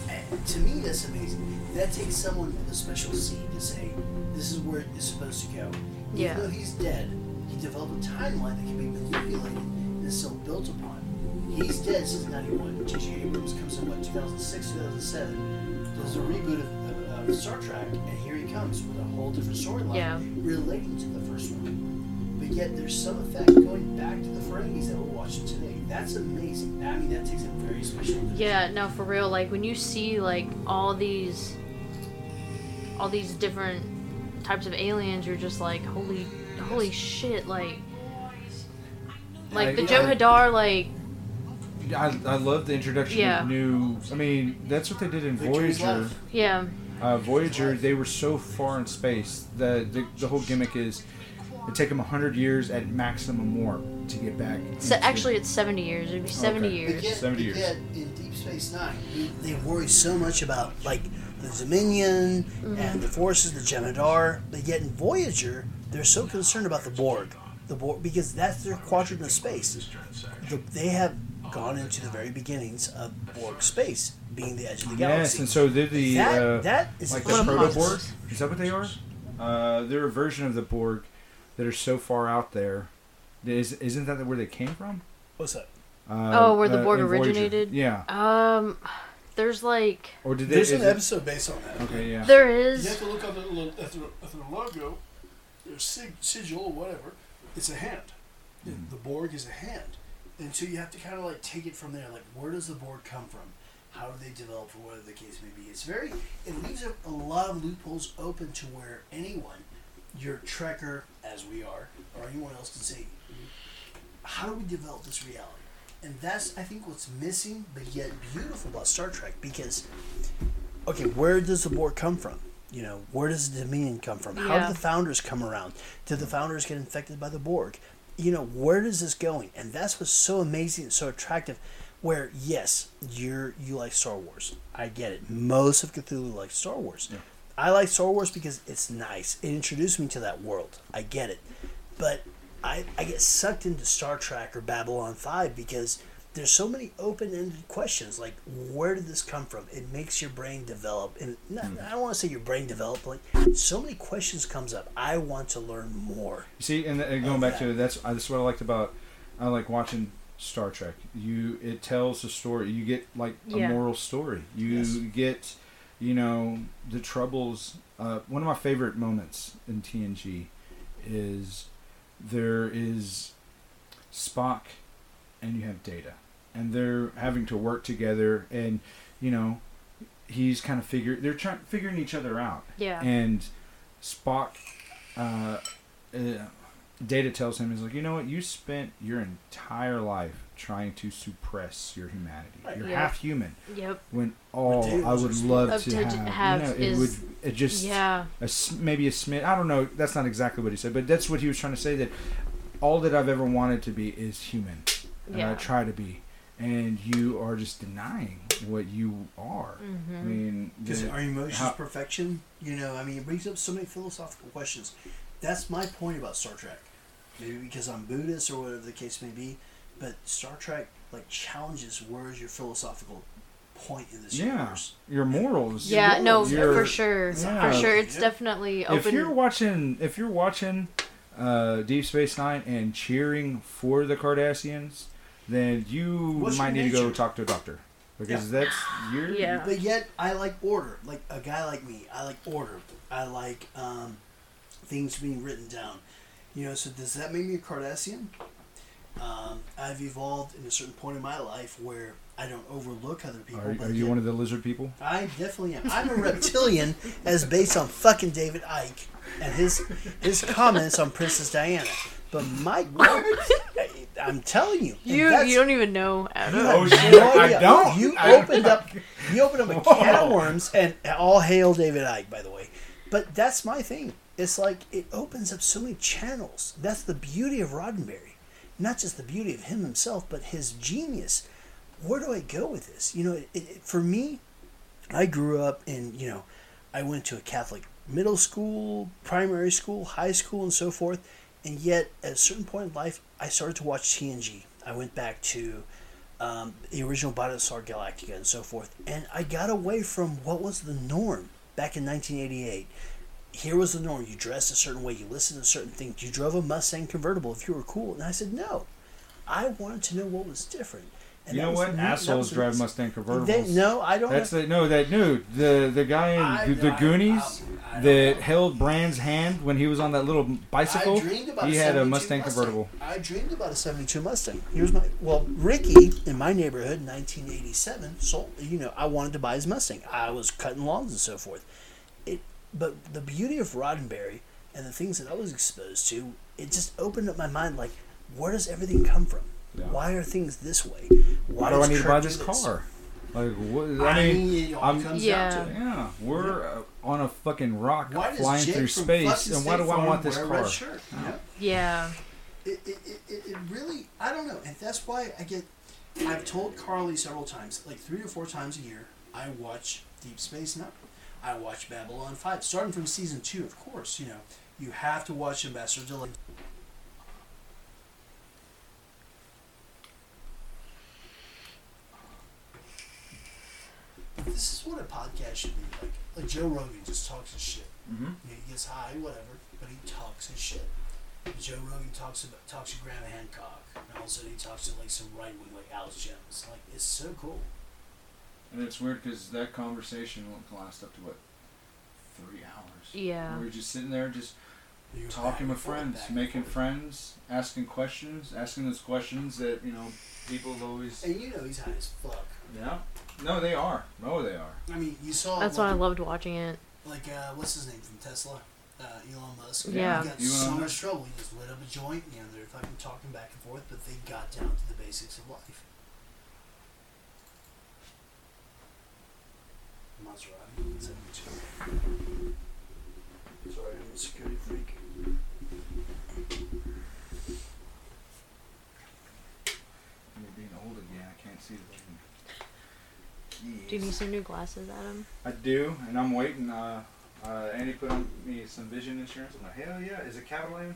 eh, to me, that's amazing. That takes someone with a special seed to say, this is where it's supposed to go. Yeah. Even though he's dead, he developed a timeline that can be manipulated and is still built upon. He's dead since 91. J.J. Abrams comes in, what, 2006, 2007, does a reboot of, of, of Star Trek, and here he comes with a whole different storyline Yeah. relating to the first one. But yet there's some effect going back to the Ferengis that we're watching today. That's amazing. I mean, that takes a very special Yeah, no, for real. Like when you see like all these, all these different types of aliens, you're just like, holy, holy shit! Like, like the I- Joe I- Hadar, like, I, I love the introduction Yeah. of new. I mean, that's what they did in Victory's Voyager. Life. yeah, Uh, Voyager, they were so far in space that the, the whole gimmick is it take them hundred years at maximum warp to get back. so into- actually it's seventy years. It'd be seventy Okay. years. But yet, 70 years. in Deep Space Nine, they worry so much about like the Dominion and the forces, the Jem'Hadar. But yet in Voyager, they're so concerned about the Borg, the Borg because that's their quadrant of space. The, they have gone into the very beginnings of Borg space, being the edge of the galaxy. Yes, galaxy. and so they're the that, uh, that is like the proto Borg. Is that what they are? Uh, they're a version of the Borg that are so far out there. Is isn't that where they came from? What's that? Uh, Oh, where the uh, Borg originated? Yeah. Um, there's like Or did they? There's an it- episode based on that. Okay, yeah. There is. You have to look up at the, at the, at the logo, their sig, sigil or whatever. It's a hand. The- Mhm. The Borg is a hand. And so you have to kind of like take it from there. Like, where does the Borg come from? How do they develop, or whatever the case may be? It's very, it leaves a, a lot of loopholes open to where anyone, your Trekker, as we are, or anyone else can say, how do we develop this reality? And that's, I think, what's missing, but yet beautiful about Star Trek because okay, where does the Borg come from? You know, where does the Dominion come from? How Yeah. did the founders come around? Did the founders get infected by the Borg? You know, where is this going? And that's what's so amazing and so attractive. Where yes, you're you like Star Wars. I get it. Most of Cthulhu likes Star Wars. Yeah. I like Star Wars because it's nice. It introduced me to that world. I get it. But I, I get sucked into Star Trek or Babylon 5 because there's so many open-ended questions like where did this come from it makes your brain develop and not, hmm. i don't want to say your brain develop like so many questions comes up i want to learn more You see, and, and going back that. to that's that's what I liked about I like watching Star Trek. You it tells a story. You get like a moral story. You Yes. get you know the troubles. Uh, one of my favorite moments in TNG is there is Spock and you have Data, and they're having to work together, and you know he's kind of figure they're trying figuring each other out Yeah. and Spock, uh, uh, Data tells him, "Is like, you know what? You spent your entire life trying to suppress your humanity. You're Yeah. half human. Yep. When all Data I would love to to have, have you know, it is- would it just Yeah. a s maybe a smidge. I don't know. That's not exactly what he said, but that's what he was trying to say. That all that I've ever wanted to be is human, and I try to be. and you are just denying what you are. Mm-hmm. I mean, Because the- are emotions how- perfection? You know, I mean, it brings up so many philosophical questions. That's my point about Star Trek. Maybe because I'm Buddhist or whatever the case may be, but Star Trek like challenges where is your philosophical point in this Yeah. universe? your morals. Yeah, no, You're- for sure, Yeah. for sure. It's Yeah. definitely If open. you're watching, if you're watching uh, Deep Space Nine and cheering for the Cardassians, then you What's might your need to go talk to a doctor because that's you're. Yeah. But yet, I like order. Like a guy like me, I like order. I like um, things being written down. You know, so does that make me a Cardassian? Um, I've evolved in a certain point in my life where I don't overlook other people. Are, but are you yet- one of the lizard people? I definitely am. I'm a reptilian, as based on fucking David Icke and his his comments on Princess Diana. But my, I'm telling you, you you don't even know. Adam. you have Oh, no shit, I don't. You opened up, you opened up a can of worms, and all hail David Icke, by the way. But that's my thing. It's like it opens up so many channels. That's the beauty of Roddenberry, not just the beauty of him himself, but his genius. Where do I go with this? You know, it, it, for me, I grew up in you know, I went to a Catholic middle school, primary school, high school, and so forth. And yet, at a certain point in life, I started to watch TNG. I went back to um, the original Battlestar Galactica and so forth, and I got away from what was the norm back in 1988. Here was the norm: you dressed a certain way, you listened to certain things, you drove a Mustang convertible if you were cool. And I said, no, I wanted to know what was different. And you know what? Assholes drive Mustang convertibles. They, no, I don't. That's the no that no the the guy in I- the, the I- Goonies um, I- I that know. held Brand's hand when he was on that little bicycle. I dreamed about he had a 72 Mustang convertible. I dreamed about a 72 Mustang. Here's my well, Ricky in my neighborhood, in 1987. Sold. You know, I wanted to buy his Mustang. I was cutting lawns and so forth. It, but the beauty of Roddenberry and the things that I was exposed to, it just opened up my mind. Like, where does everything come from? Yeah. Why are things this way? Why do I does need to Kirk buy do this car? Like what? I I mean, mean, it all I'm- comes Yeah. down to it. yeah, we're uh, on a fucking rock Why flying Jake through space, and why do I want this wear a red car? shirt, you know? Yeah. it, it, it, it it really i don't know and that's why i get i've told carly several times like three or four times a year i watch deep space nine i watch babylon 5 starting from season 2 of course you know you have to watch ambassador Delenn this is what a podcast should be like like joe rogan just talks his shit Mm-hmm. you know, he gets high, whatever, but he talks his shit. Joe Rogan talks about talks to Graham Hancock, and all of a sudden he talks to like some right wing like Alex Jones. Like it's so cool. And it's weird because that conversation can last up to what three hours. Yeah. We're just sitting there, just You talking with friends, making friends, asking questions, asking those questions that you know people always. And you know he's high as fuck. Yeah. No, they are. No, they are. I mean, you saw That's why I loved watching it. like uh, what's his name from Tesla, uh, Elon Musk. Yeah. He got Elon so Musk. much trouble. He just lit up a joint. You know, they're fucking talking back and forth, but they got down to the basics of life. Maserati, seventy-two. Sorry, I'm a security freak. You're being old again. I can't see the button. Do you need some new glasses, Adam? I do, and I'm waiting. Uh, uh, Andy put on me some vision insurance. I'm like, hell yeah! Is it capital M?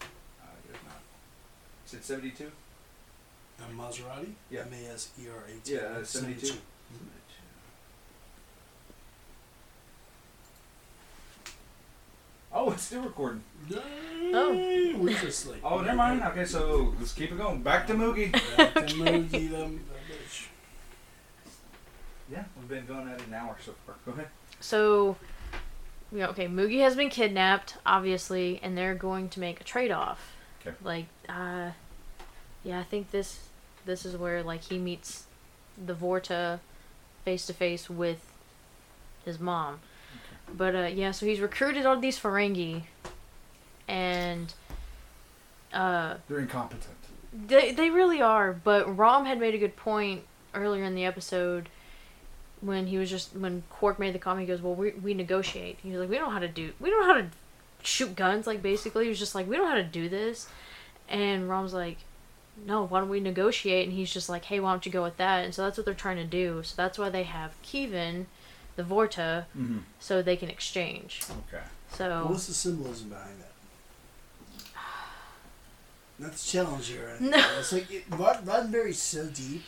Uh, it's not. Is it 72? A Maserati? Yeah. M A S E R A T. Yeah, uh, 72. Oh, it's still recording. Oh. we just like. Oh, never mind. Okay, so let's keep it going. Back to Moogie. Back to Moogie, them, that bitch. Yeah, we've been going at it an hour so far. Go ahead. So, yeah, okay, Moogie has been kidnapped, obviously, and they're going to make a trade off. 'Kay. Like, uh, yeah, I think this this is where like he meets the Vorta face to face with his mom. But uh, yeah, so he's recruited all these Ferengi, and uh, They're incompetent. they they really are, but Rom had made a good point earlier in the episode when he was just when Quark made the comment. He goes, "Well, we we negotiate." He's like, "We don't know how to do. We don't know how to shoot guns." Like basically, he was just like, "We don't know how to do this." And Rom's like, no, why don't we negotiate? And he's just like, hey, why don't you go with that? And so that's what they're trying to do. So that's why they have Keevan, the Vorta, Mhm. so they can exchange. Okay. So What's the symbolism behind that? Not to challenge you or. No. It's like it, Rod, Roddenberry's so deep.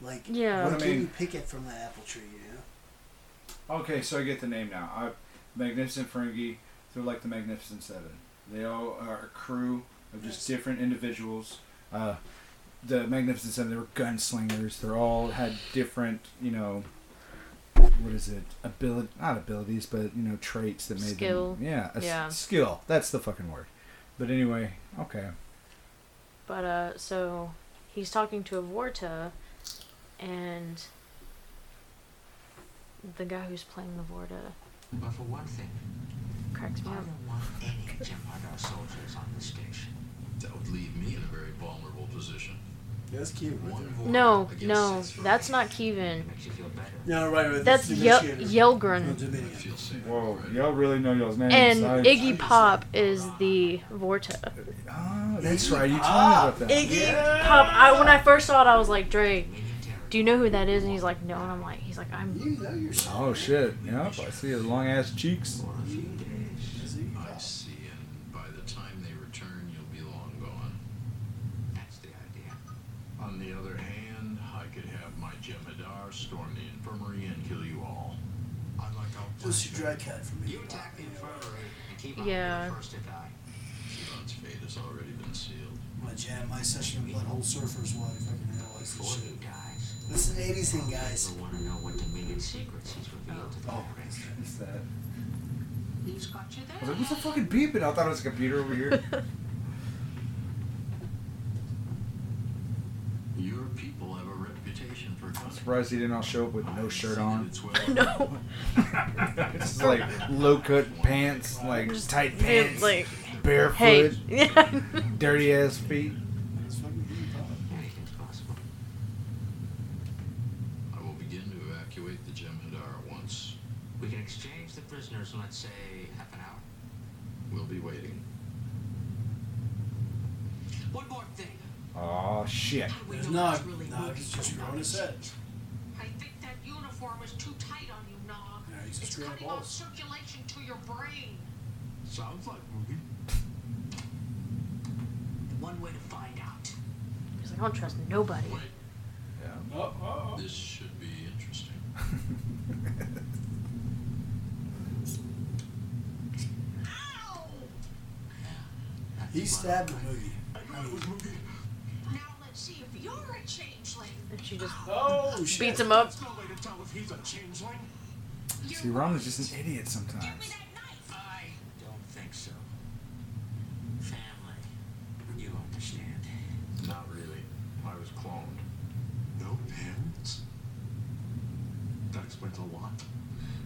Like, Yeah. What I can't mean- you pick it from the apple tree? You know. Okay, so I get the name now. I, Magnificent Ferengi, they're like the Magnificent Seven. They all are a crew of just Yes. different individuals. Uh, the Magnificent Seven, they were gunslingers. They're all had different, you know, what is it? Ability, not abilities, but you know, traits that made Skill. them. Yeah, a s- Yeah. skill. That's the fucking word. But anyway, okay. But uh, so he's talking to a Vorta, and the guy who's playing the Vorta But for one thing, cracks me I up. don't want any Jem'Hadar soldiers on the station. That would leave me in a very vulnerable position. Yeah, that's cute. Right One there. vote No, no, that's not Keevan. Makes you feel better. No, right, right. That's the Yel- initiator. No, Yelgrun. I Dominion. feel safe. Whoa, y'all really know y'all's names. And I- Iggy Pop is the Vorta. Ah, that's right. You told Ah, me about that. Iggy Pop. I when I first saw it, I was like, Dre, do you know who that is? And he's like, no. And I'm like, he's like, I'm. You know yourself. Oh shit! Yep, I see his long ass cheeks. For a few days. I see, and by the time they return, you'll be long gone. That's the idea. On the other hand, I could have my Jem'Hadar storm the infirmary and kill you all. I like our dry cut for me. You attack the infirmary and keep Yeah. being the first to die. Keevan's fate has already been sealed. My jam, my session of Bloodhole Surfer's wife. I can analyze this Before he shit. dies, This is an 80s thing, guys. you'll want to know what Dominion secrets he's revealed to the Oh, What's that? He's got you I was there. like, what's the fucking beeping? I thought it was a computer over here. Your people have a reputation for I'm surprised he didn't all show up with no shirt on. its way. No. It's just like low cut pants, like just tight It's pants, like, barefoot, hey. Yeah. dirty ass feet. It's fucking Iggy Pop. Anything's possible. I will begin to evacuate the Jem'Hadar at once. We can exchange the prisoners in, let's say, half an hour. We'll be waiting. One more thing. Oh shit! How do we There's know Nog. it's really Nog moving is just from growing his outside? head. I think that uniform is too tight on you, Nog. Yeah, he's just it's cutting off circulation to your brain. Sounds like movie. One way to find out. He's like, I don't trust nobody. Wait, Yeah. Oh, oh, this should be interesting. Ow! He stabbed Moogie. I mean, Now let's see if you're a changeling. And she just oh, oh shit. beats him up. There's no way to tell if he's a changeling. See, Rom is just an idiot Give me sometimes. that knife. I don't think so. Family. You understand. Not really. I was cloned. No parents. That explains a lot.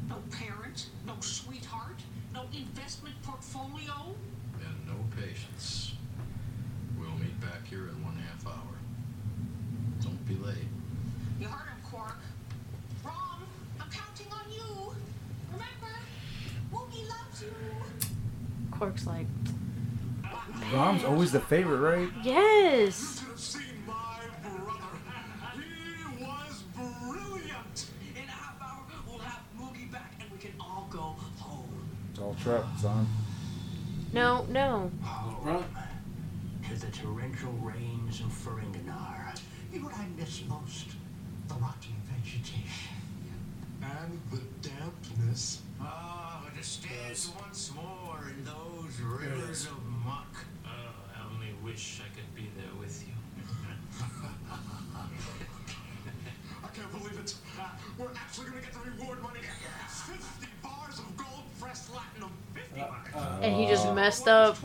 No parents, no sweetheart, no investment portfolio. And no patience. We'll meet back here in one half hour. Don't be late. You heard him, Quark. Rom, I'm counting on you. Remember, Moogie loves you. Quark's like, Rom's always the favorite, right? yes. should have seen my brother. He was brilliant. In a half hour, we'll have Moogie back and we can all go home. It's all trapped, son. No, no. Run. To the torrential rains of Ferenginar. You know what I miss most? The rotting vegetation. And the dampness. Ah, oh, to stand Yes. once more in those There rivers is. of muck. Oh, I only wish I could be there with you. I can't believe it. Uh, we're actually gonna get the reward money. 50 bars of gold pressed latinum. 50 bars. And he just messed up.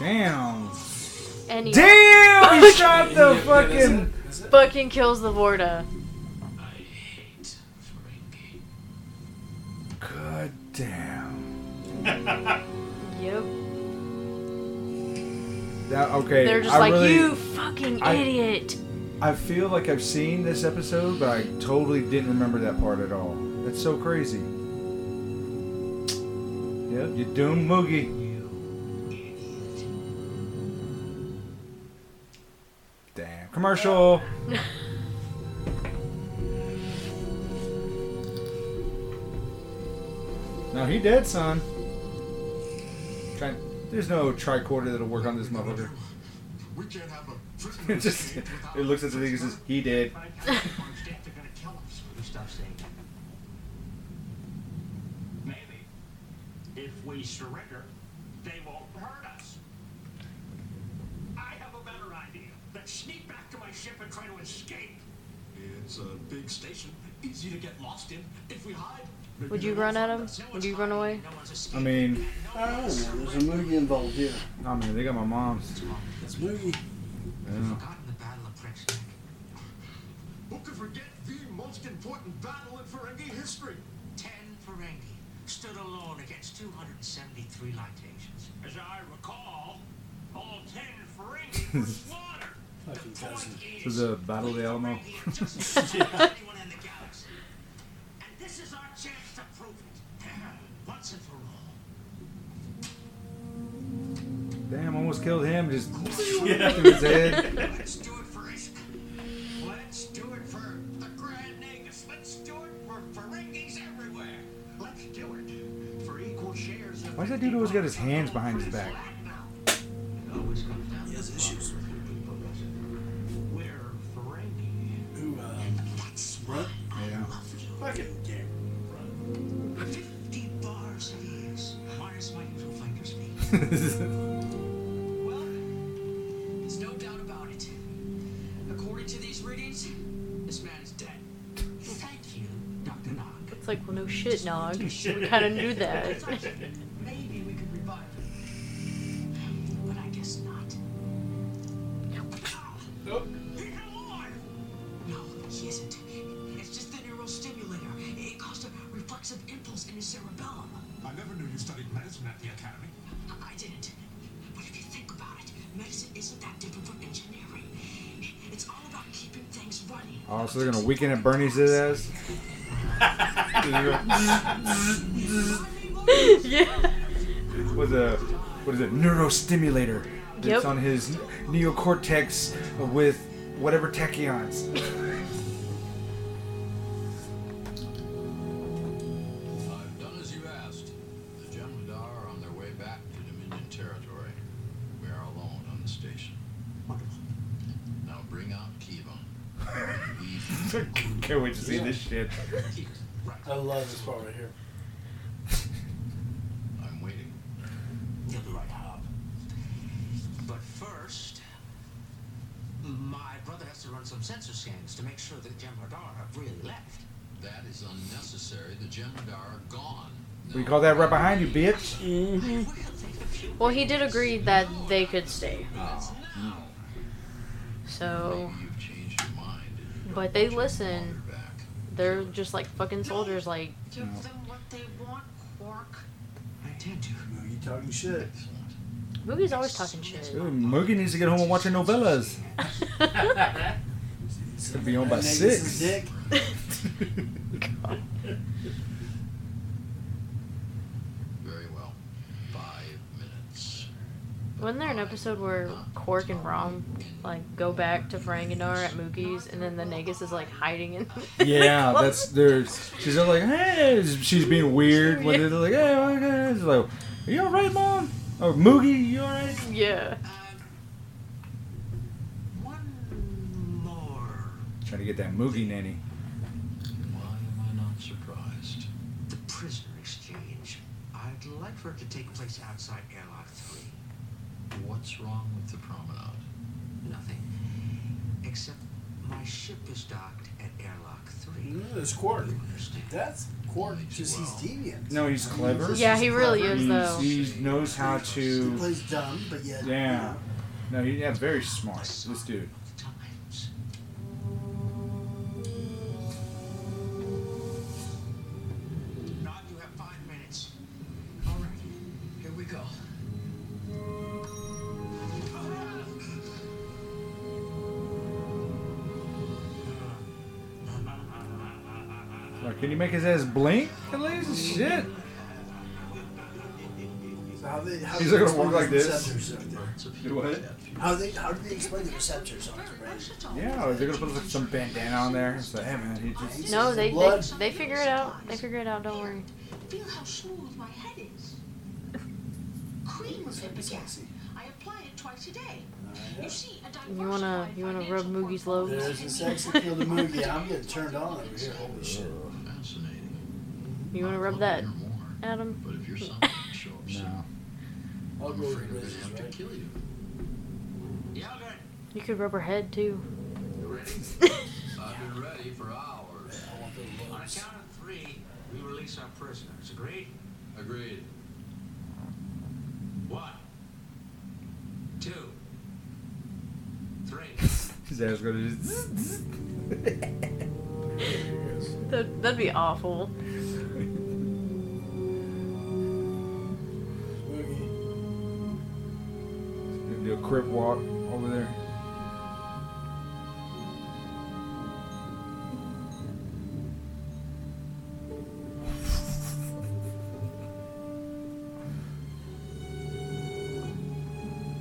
Damn. He Damn! He shot the fucking. fucking kills the Vorta. I hate Ferengi. God damn. Yep. That okay. They're just I like, really, you fucking I- idiot. I feel like I've seen this episode, but I totally didn't remember that part at all. That's so crazy. Yep, you doomed Moogie. Commercial. no, he dead, son. Try, there's no tricorder that'll work on this motherfucker. We can't have a It just it looks at the thing and says, he did. My staff are gonna kill us. You stop saying that. Maybe. If we surrender, they won't hurt us. I have a better idea. Let's sneak back to my ship and try to escape. It's a big station, easy to get lost in. If we hide, Would you run at find him? Would you run away? I mean, I don't know. There's a movie involved here. I mean, they got my mom's. This movie. Yeah. Forgotten the Battle of Prexnak. Who could forget the most important battle in Ferengi history? Ten Ferengi stood alone against 273 Lytasians. As I recall, all ten Ferengi were slaughtered. Fucking cousin. This is a Battle of the Alamo. Ferengi are just as strong as anyone in the galaxy. And this is our chance to prove it. Once and for all. Damn, almost killed him. Just through his head. Let's do it for Isk. Let's do it for the Grand Nagus. Let's do it for Ferengis everywhere. Let's do it for equal shares of Why's that dude always got his hands behind his back? Always comes down He has issues. That's Run? Yeah. Fucking game. Run. 50 bars of years. Minus my usual finger speed. Well, there's no doubt about it. According to these readings, this man is dead. Thank you, Dr. Nog. It's like, well, no shit, Nog. We kind of knew that. studied medicine at the academy. I didn't. But if you think about it, medicine isn't that different from engineering. It's all about keeping things running. Oh, so they're gonna Weekend at Bernie's ass. yeah. With a what is it? Neurostimulator. It's Yep. on his neocortex with whatever tachyons. Shit. I love this part right here. I'm waiting. You'll be right, Hub. But first, my brother has to run some sensor scans to make sure that Jem'Hadar have really left. That is unnecessary. The Jem'Hadar are gone. We call that right behind you, bitch. Well, they've a few Well, he did agree that they could stay. Oh. So, Maybe you've changed your mind. and you but they want listen. Father back. They're just like fucking soldiers. Like, Give them what they want, Quark. I intend to. No, you talking shit. Excellent. Moogie's always talking shit. Ooh, Moogie needs to get home and watch her novellas. It's gonna be on by Negus' six. Dick. Very well. Five minutes. Wasn't there an episode where Quark and Rom like go back to Ferenginar at Moogie's, and then the Nagus is like hiding in? Yeah, that's there's. She's like, hey, she's being weird with it. They're like, hey, okay. She's like, are you all right, mom? Oh, or Moogie, you all right? yeah. One more. Trying to get that Moogie nanny. Why am I not surprised? The prisoner exchange. I'd like for it to take place outside Airlock 3. What's wrong with the promenade? Nothing. Except my ship is docked at Airlock 3. No, it's Quark. You understand? That's Quark. Just he's deviant. No, he's clever. Yeah, he really is He's- though. He knows how to. He to. plays dumb, but yet. Yeah. No, he, yeah, very smart. This dude. Make his ass blink at least? Shit. So how they, how He's do they not gonna walk like this. receptors up there? Birds of Do what? How they how do they explain the receptors on his brain? Yeah, they're gonna put like, some bandana on there. It's like, hey man, he just. No, they, they they figure it out. They figure it out. Don't worry. Feel how smooth my head is. Cream of Ipecac. I apply it twice a day. Uh, you see, a You wanna you wanna rub Moogie's lobes? There's a sexy kill to Moogie. I'm getting turned on over here. Holy shit. Fascinating. You wanna rub that, more, Adam? But if you're something to show up soon, No. I'll I'm go afraid with I'd Bridges, have to kill you. Yeah, good. You could rub her head too. You ready? I've been ready for hours. I want those On a lobes. count of three, we release our prisoners. Agreed? Agreed. One, two, three. His ass gonna just. That that'd be awful. Gonna do a crip walk over there.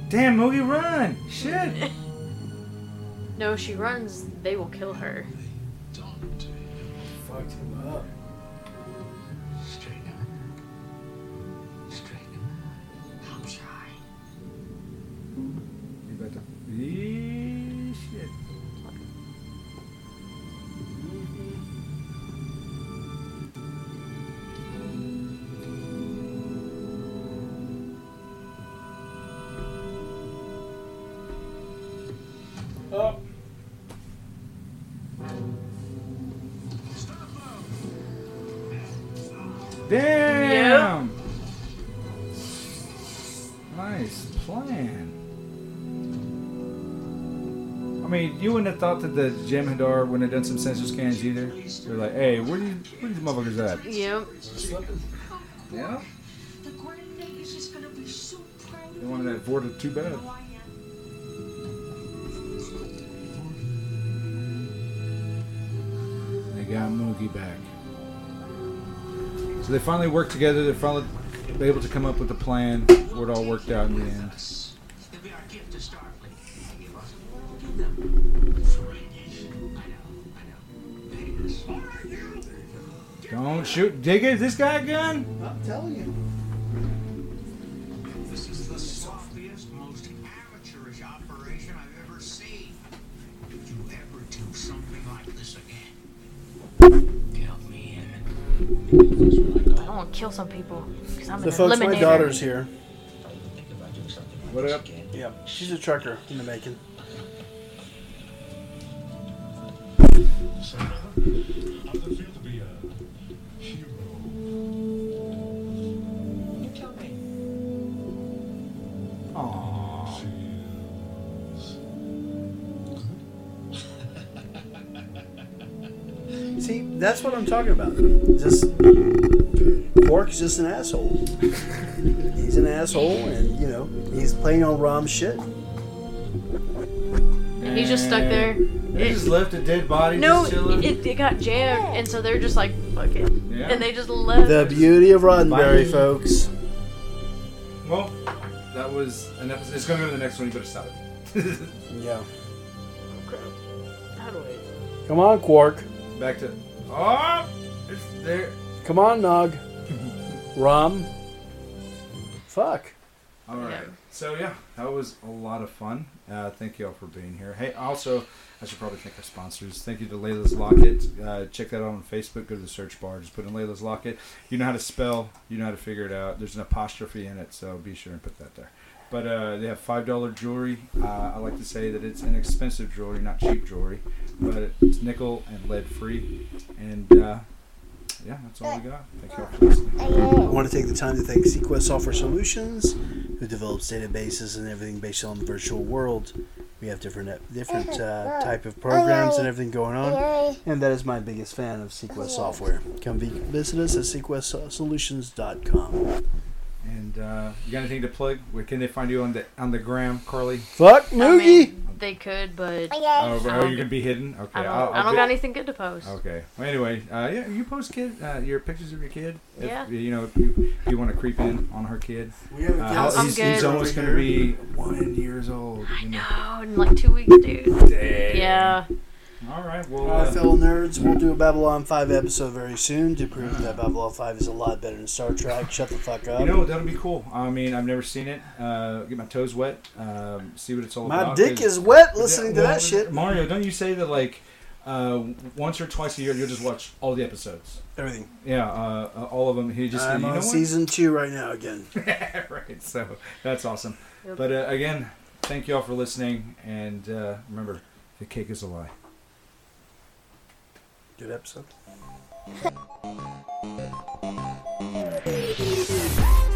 Damn, Moogie, run! Shit! No, she runs. They will kill her. Done you wouldn't have thought that the Jem'Hadar wouldn't have done some sensor scans either. They're like, hey, where, do you, where these motherfuckers at? Yep. Yeah? The Grand Nagus is gonna be so They wanted that Vorta too bad. you. I am. They got Moogie back. So they finally worked together. They're finally able to come up with a plan where it all worked out in the end. Don't shoot. Dig it. This guy a gun? I'm telling you. This is the softest, most amateurish operation I've ever seen. If you ever do something like this again, count me in. I want to kill some people because I'm So an folks, my daughter's here. Think about doing something like What this up? again. Yeah, she's a trucker in the making. So, that's what I'm talking about. Just Quark's just an asshole. He's an asshole, and you know he's playing on Rom's shit. And he's just stuck there. They just left a dead body No, just chilling. it, it got jammed, and so they're just like, fuck it. Yeah. And they just left. The beauty of Roddenberry, Bye. folks. well, that was an episode. It's going to go to the next one. You better stop it. Yeah. How do I? Come on, Quark. Back to. Oh! It's there. Come on, Nog. Rom. Fuck. All right. Yeah. So yeah, that was a lot of fun. Uh, thank you all for being here. Hey, also, I should probably thank our sponsors. Thank you to Layla's Locket. Uh, check that out on Facebook. Go to the search bar. Just put in Layla's Locket. You know how to spell. You know how to figure it out. There's an apostrophe in it, so be sure and put that there. But uh, they have five dollar jewelry. Uh, I like to say that it's inexpensive jewelry, not cheap jewelry, but it's nickel and lead free. And uh, yeah, that's all we got. Thank you all for listening. I want to take the time to thank Sequest Software Solutions, who develops databases and everything based on the virtual world. We have different different uh, type of programs and everything going on, and that is my biggest fan of Sequest Software. Come visit us at sequestsolutions.com. And uh, you got anything to plug? Where can they find you on the on the gram, Karlea? Fuck I Moogie. mean, they could, but Oh, oh, you're gonna be hidden. Okay, I don't, I'll- I I'll don't be- got anything good to post. Okay. Well, anyway, uh, yeah, you post kid uh, your pictures of your kid. If, Yeah. You know, if you, if you want to creep in on her kid. We have a Uh, couch I'm he's, good. he's almost gonna be one years old. you know. In like two weeks, dude. Dang. Yeah. All right. Well. Alright, Uh, fellow nerds, we'll do a Babylon 5 episode very soon to prove that Babylon 5 is a lot better than Star Trek. Shut the fuck up. you know that'll be cool. I mean, I've never seen it. Uh, get my toes wet. Um, see what it's all about. My dick is wet listening to Well, that shit. Mario, don't you say that like uh, once or twice a year you'll just watch all the episodes? Everything. Yeah, uh, uh, all of them. He just I'm you know on what? season two right now again. right. So that's awesome. Yep. But uh, again, thank you all for listening, and uh, remember, the cake is a lie. Good episode.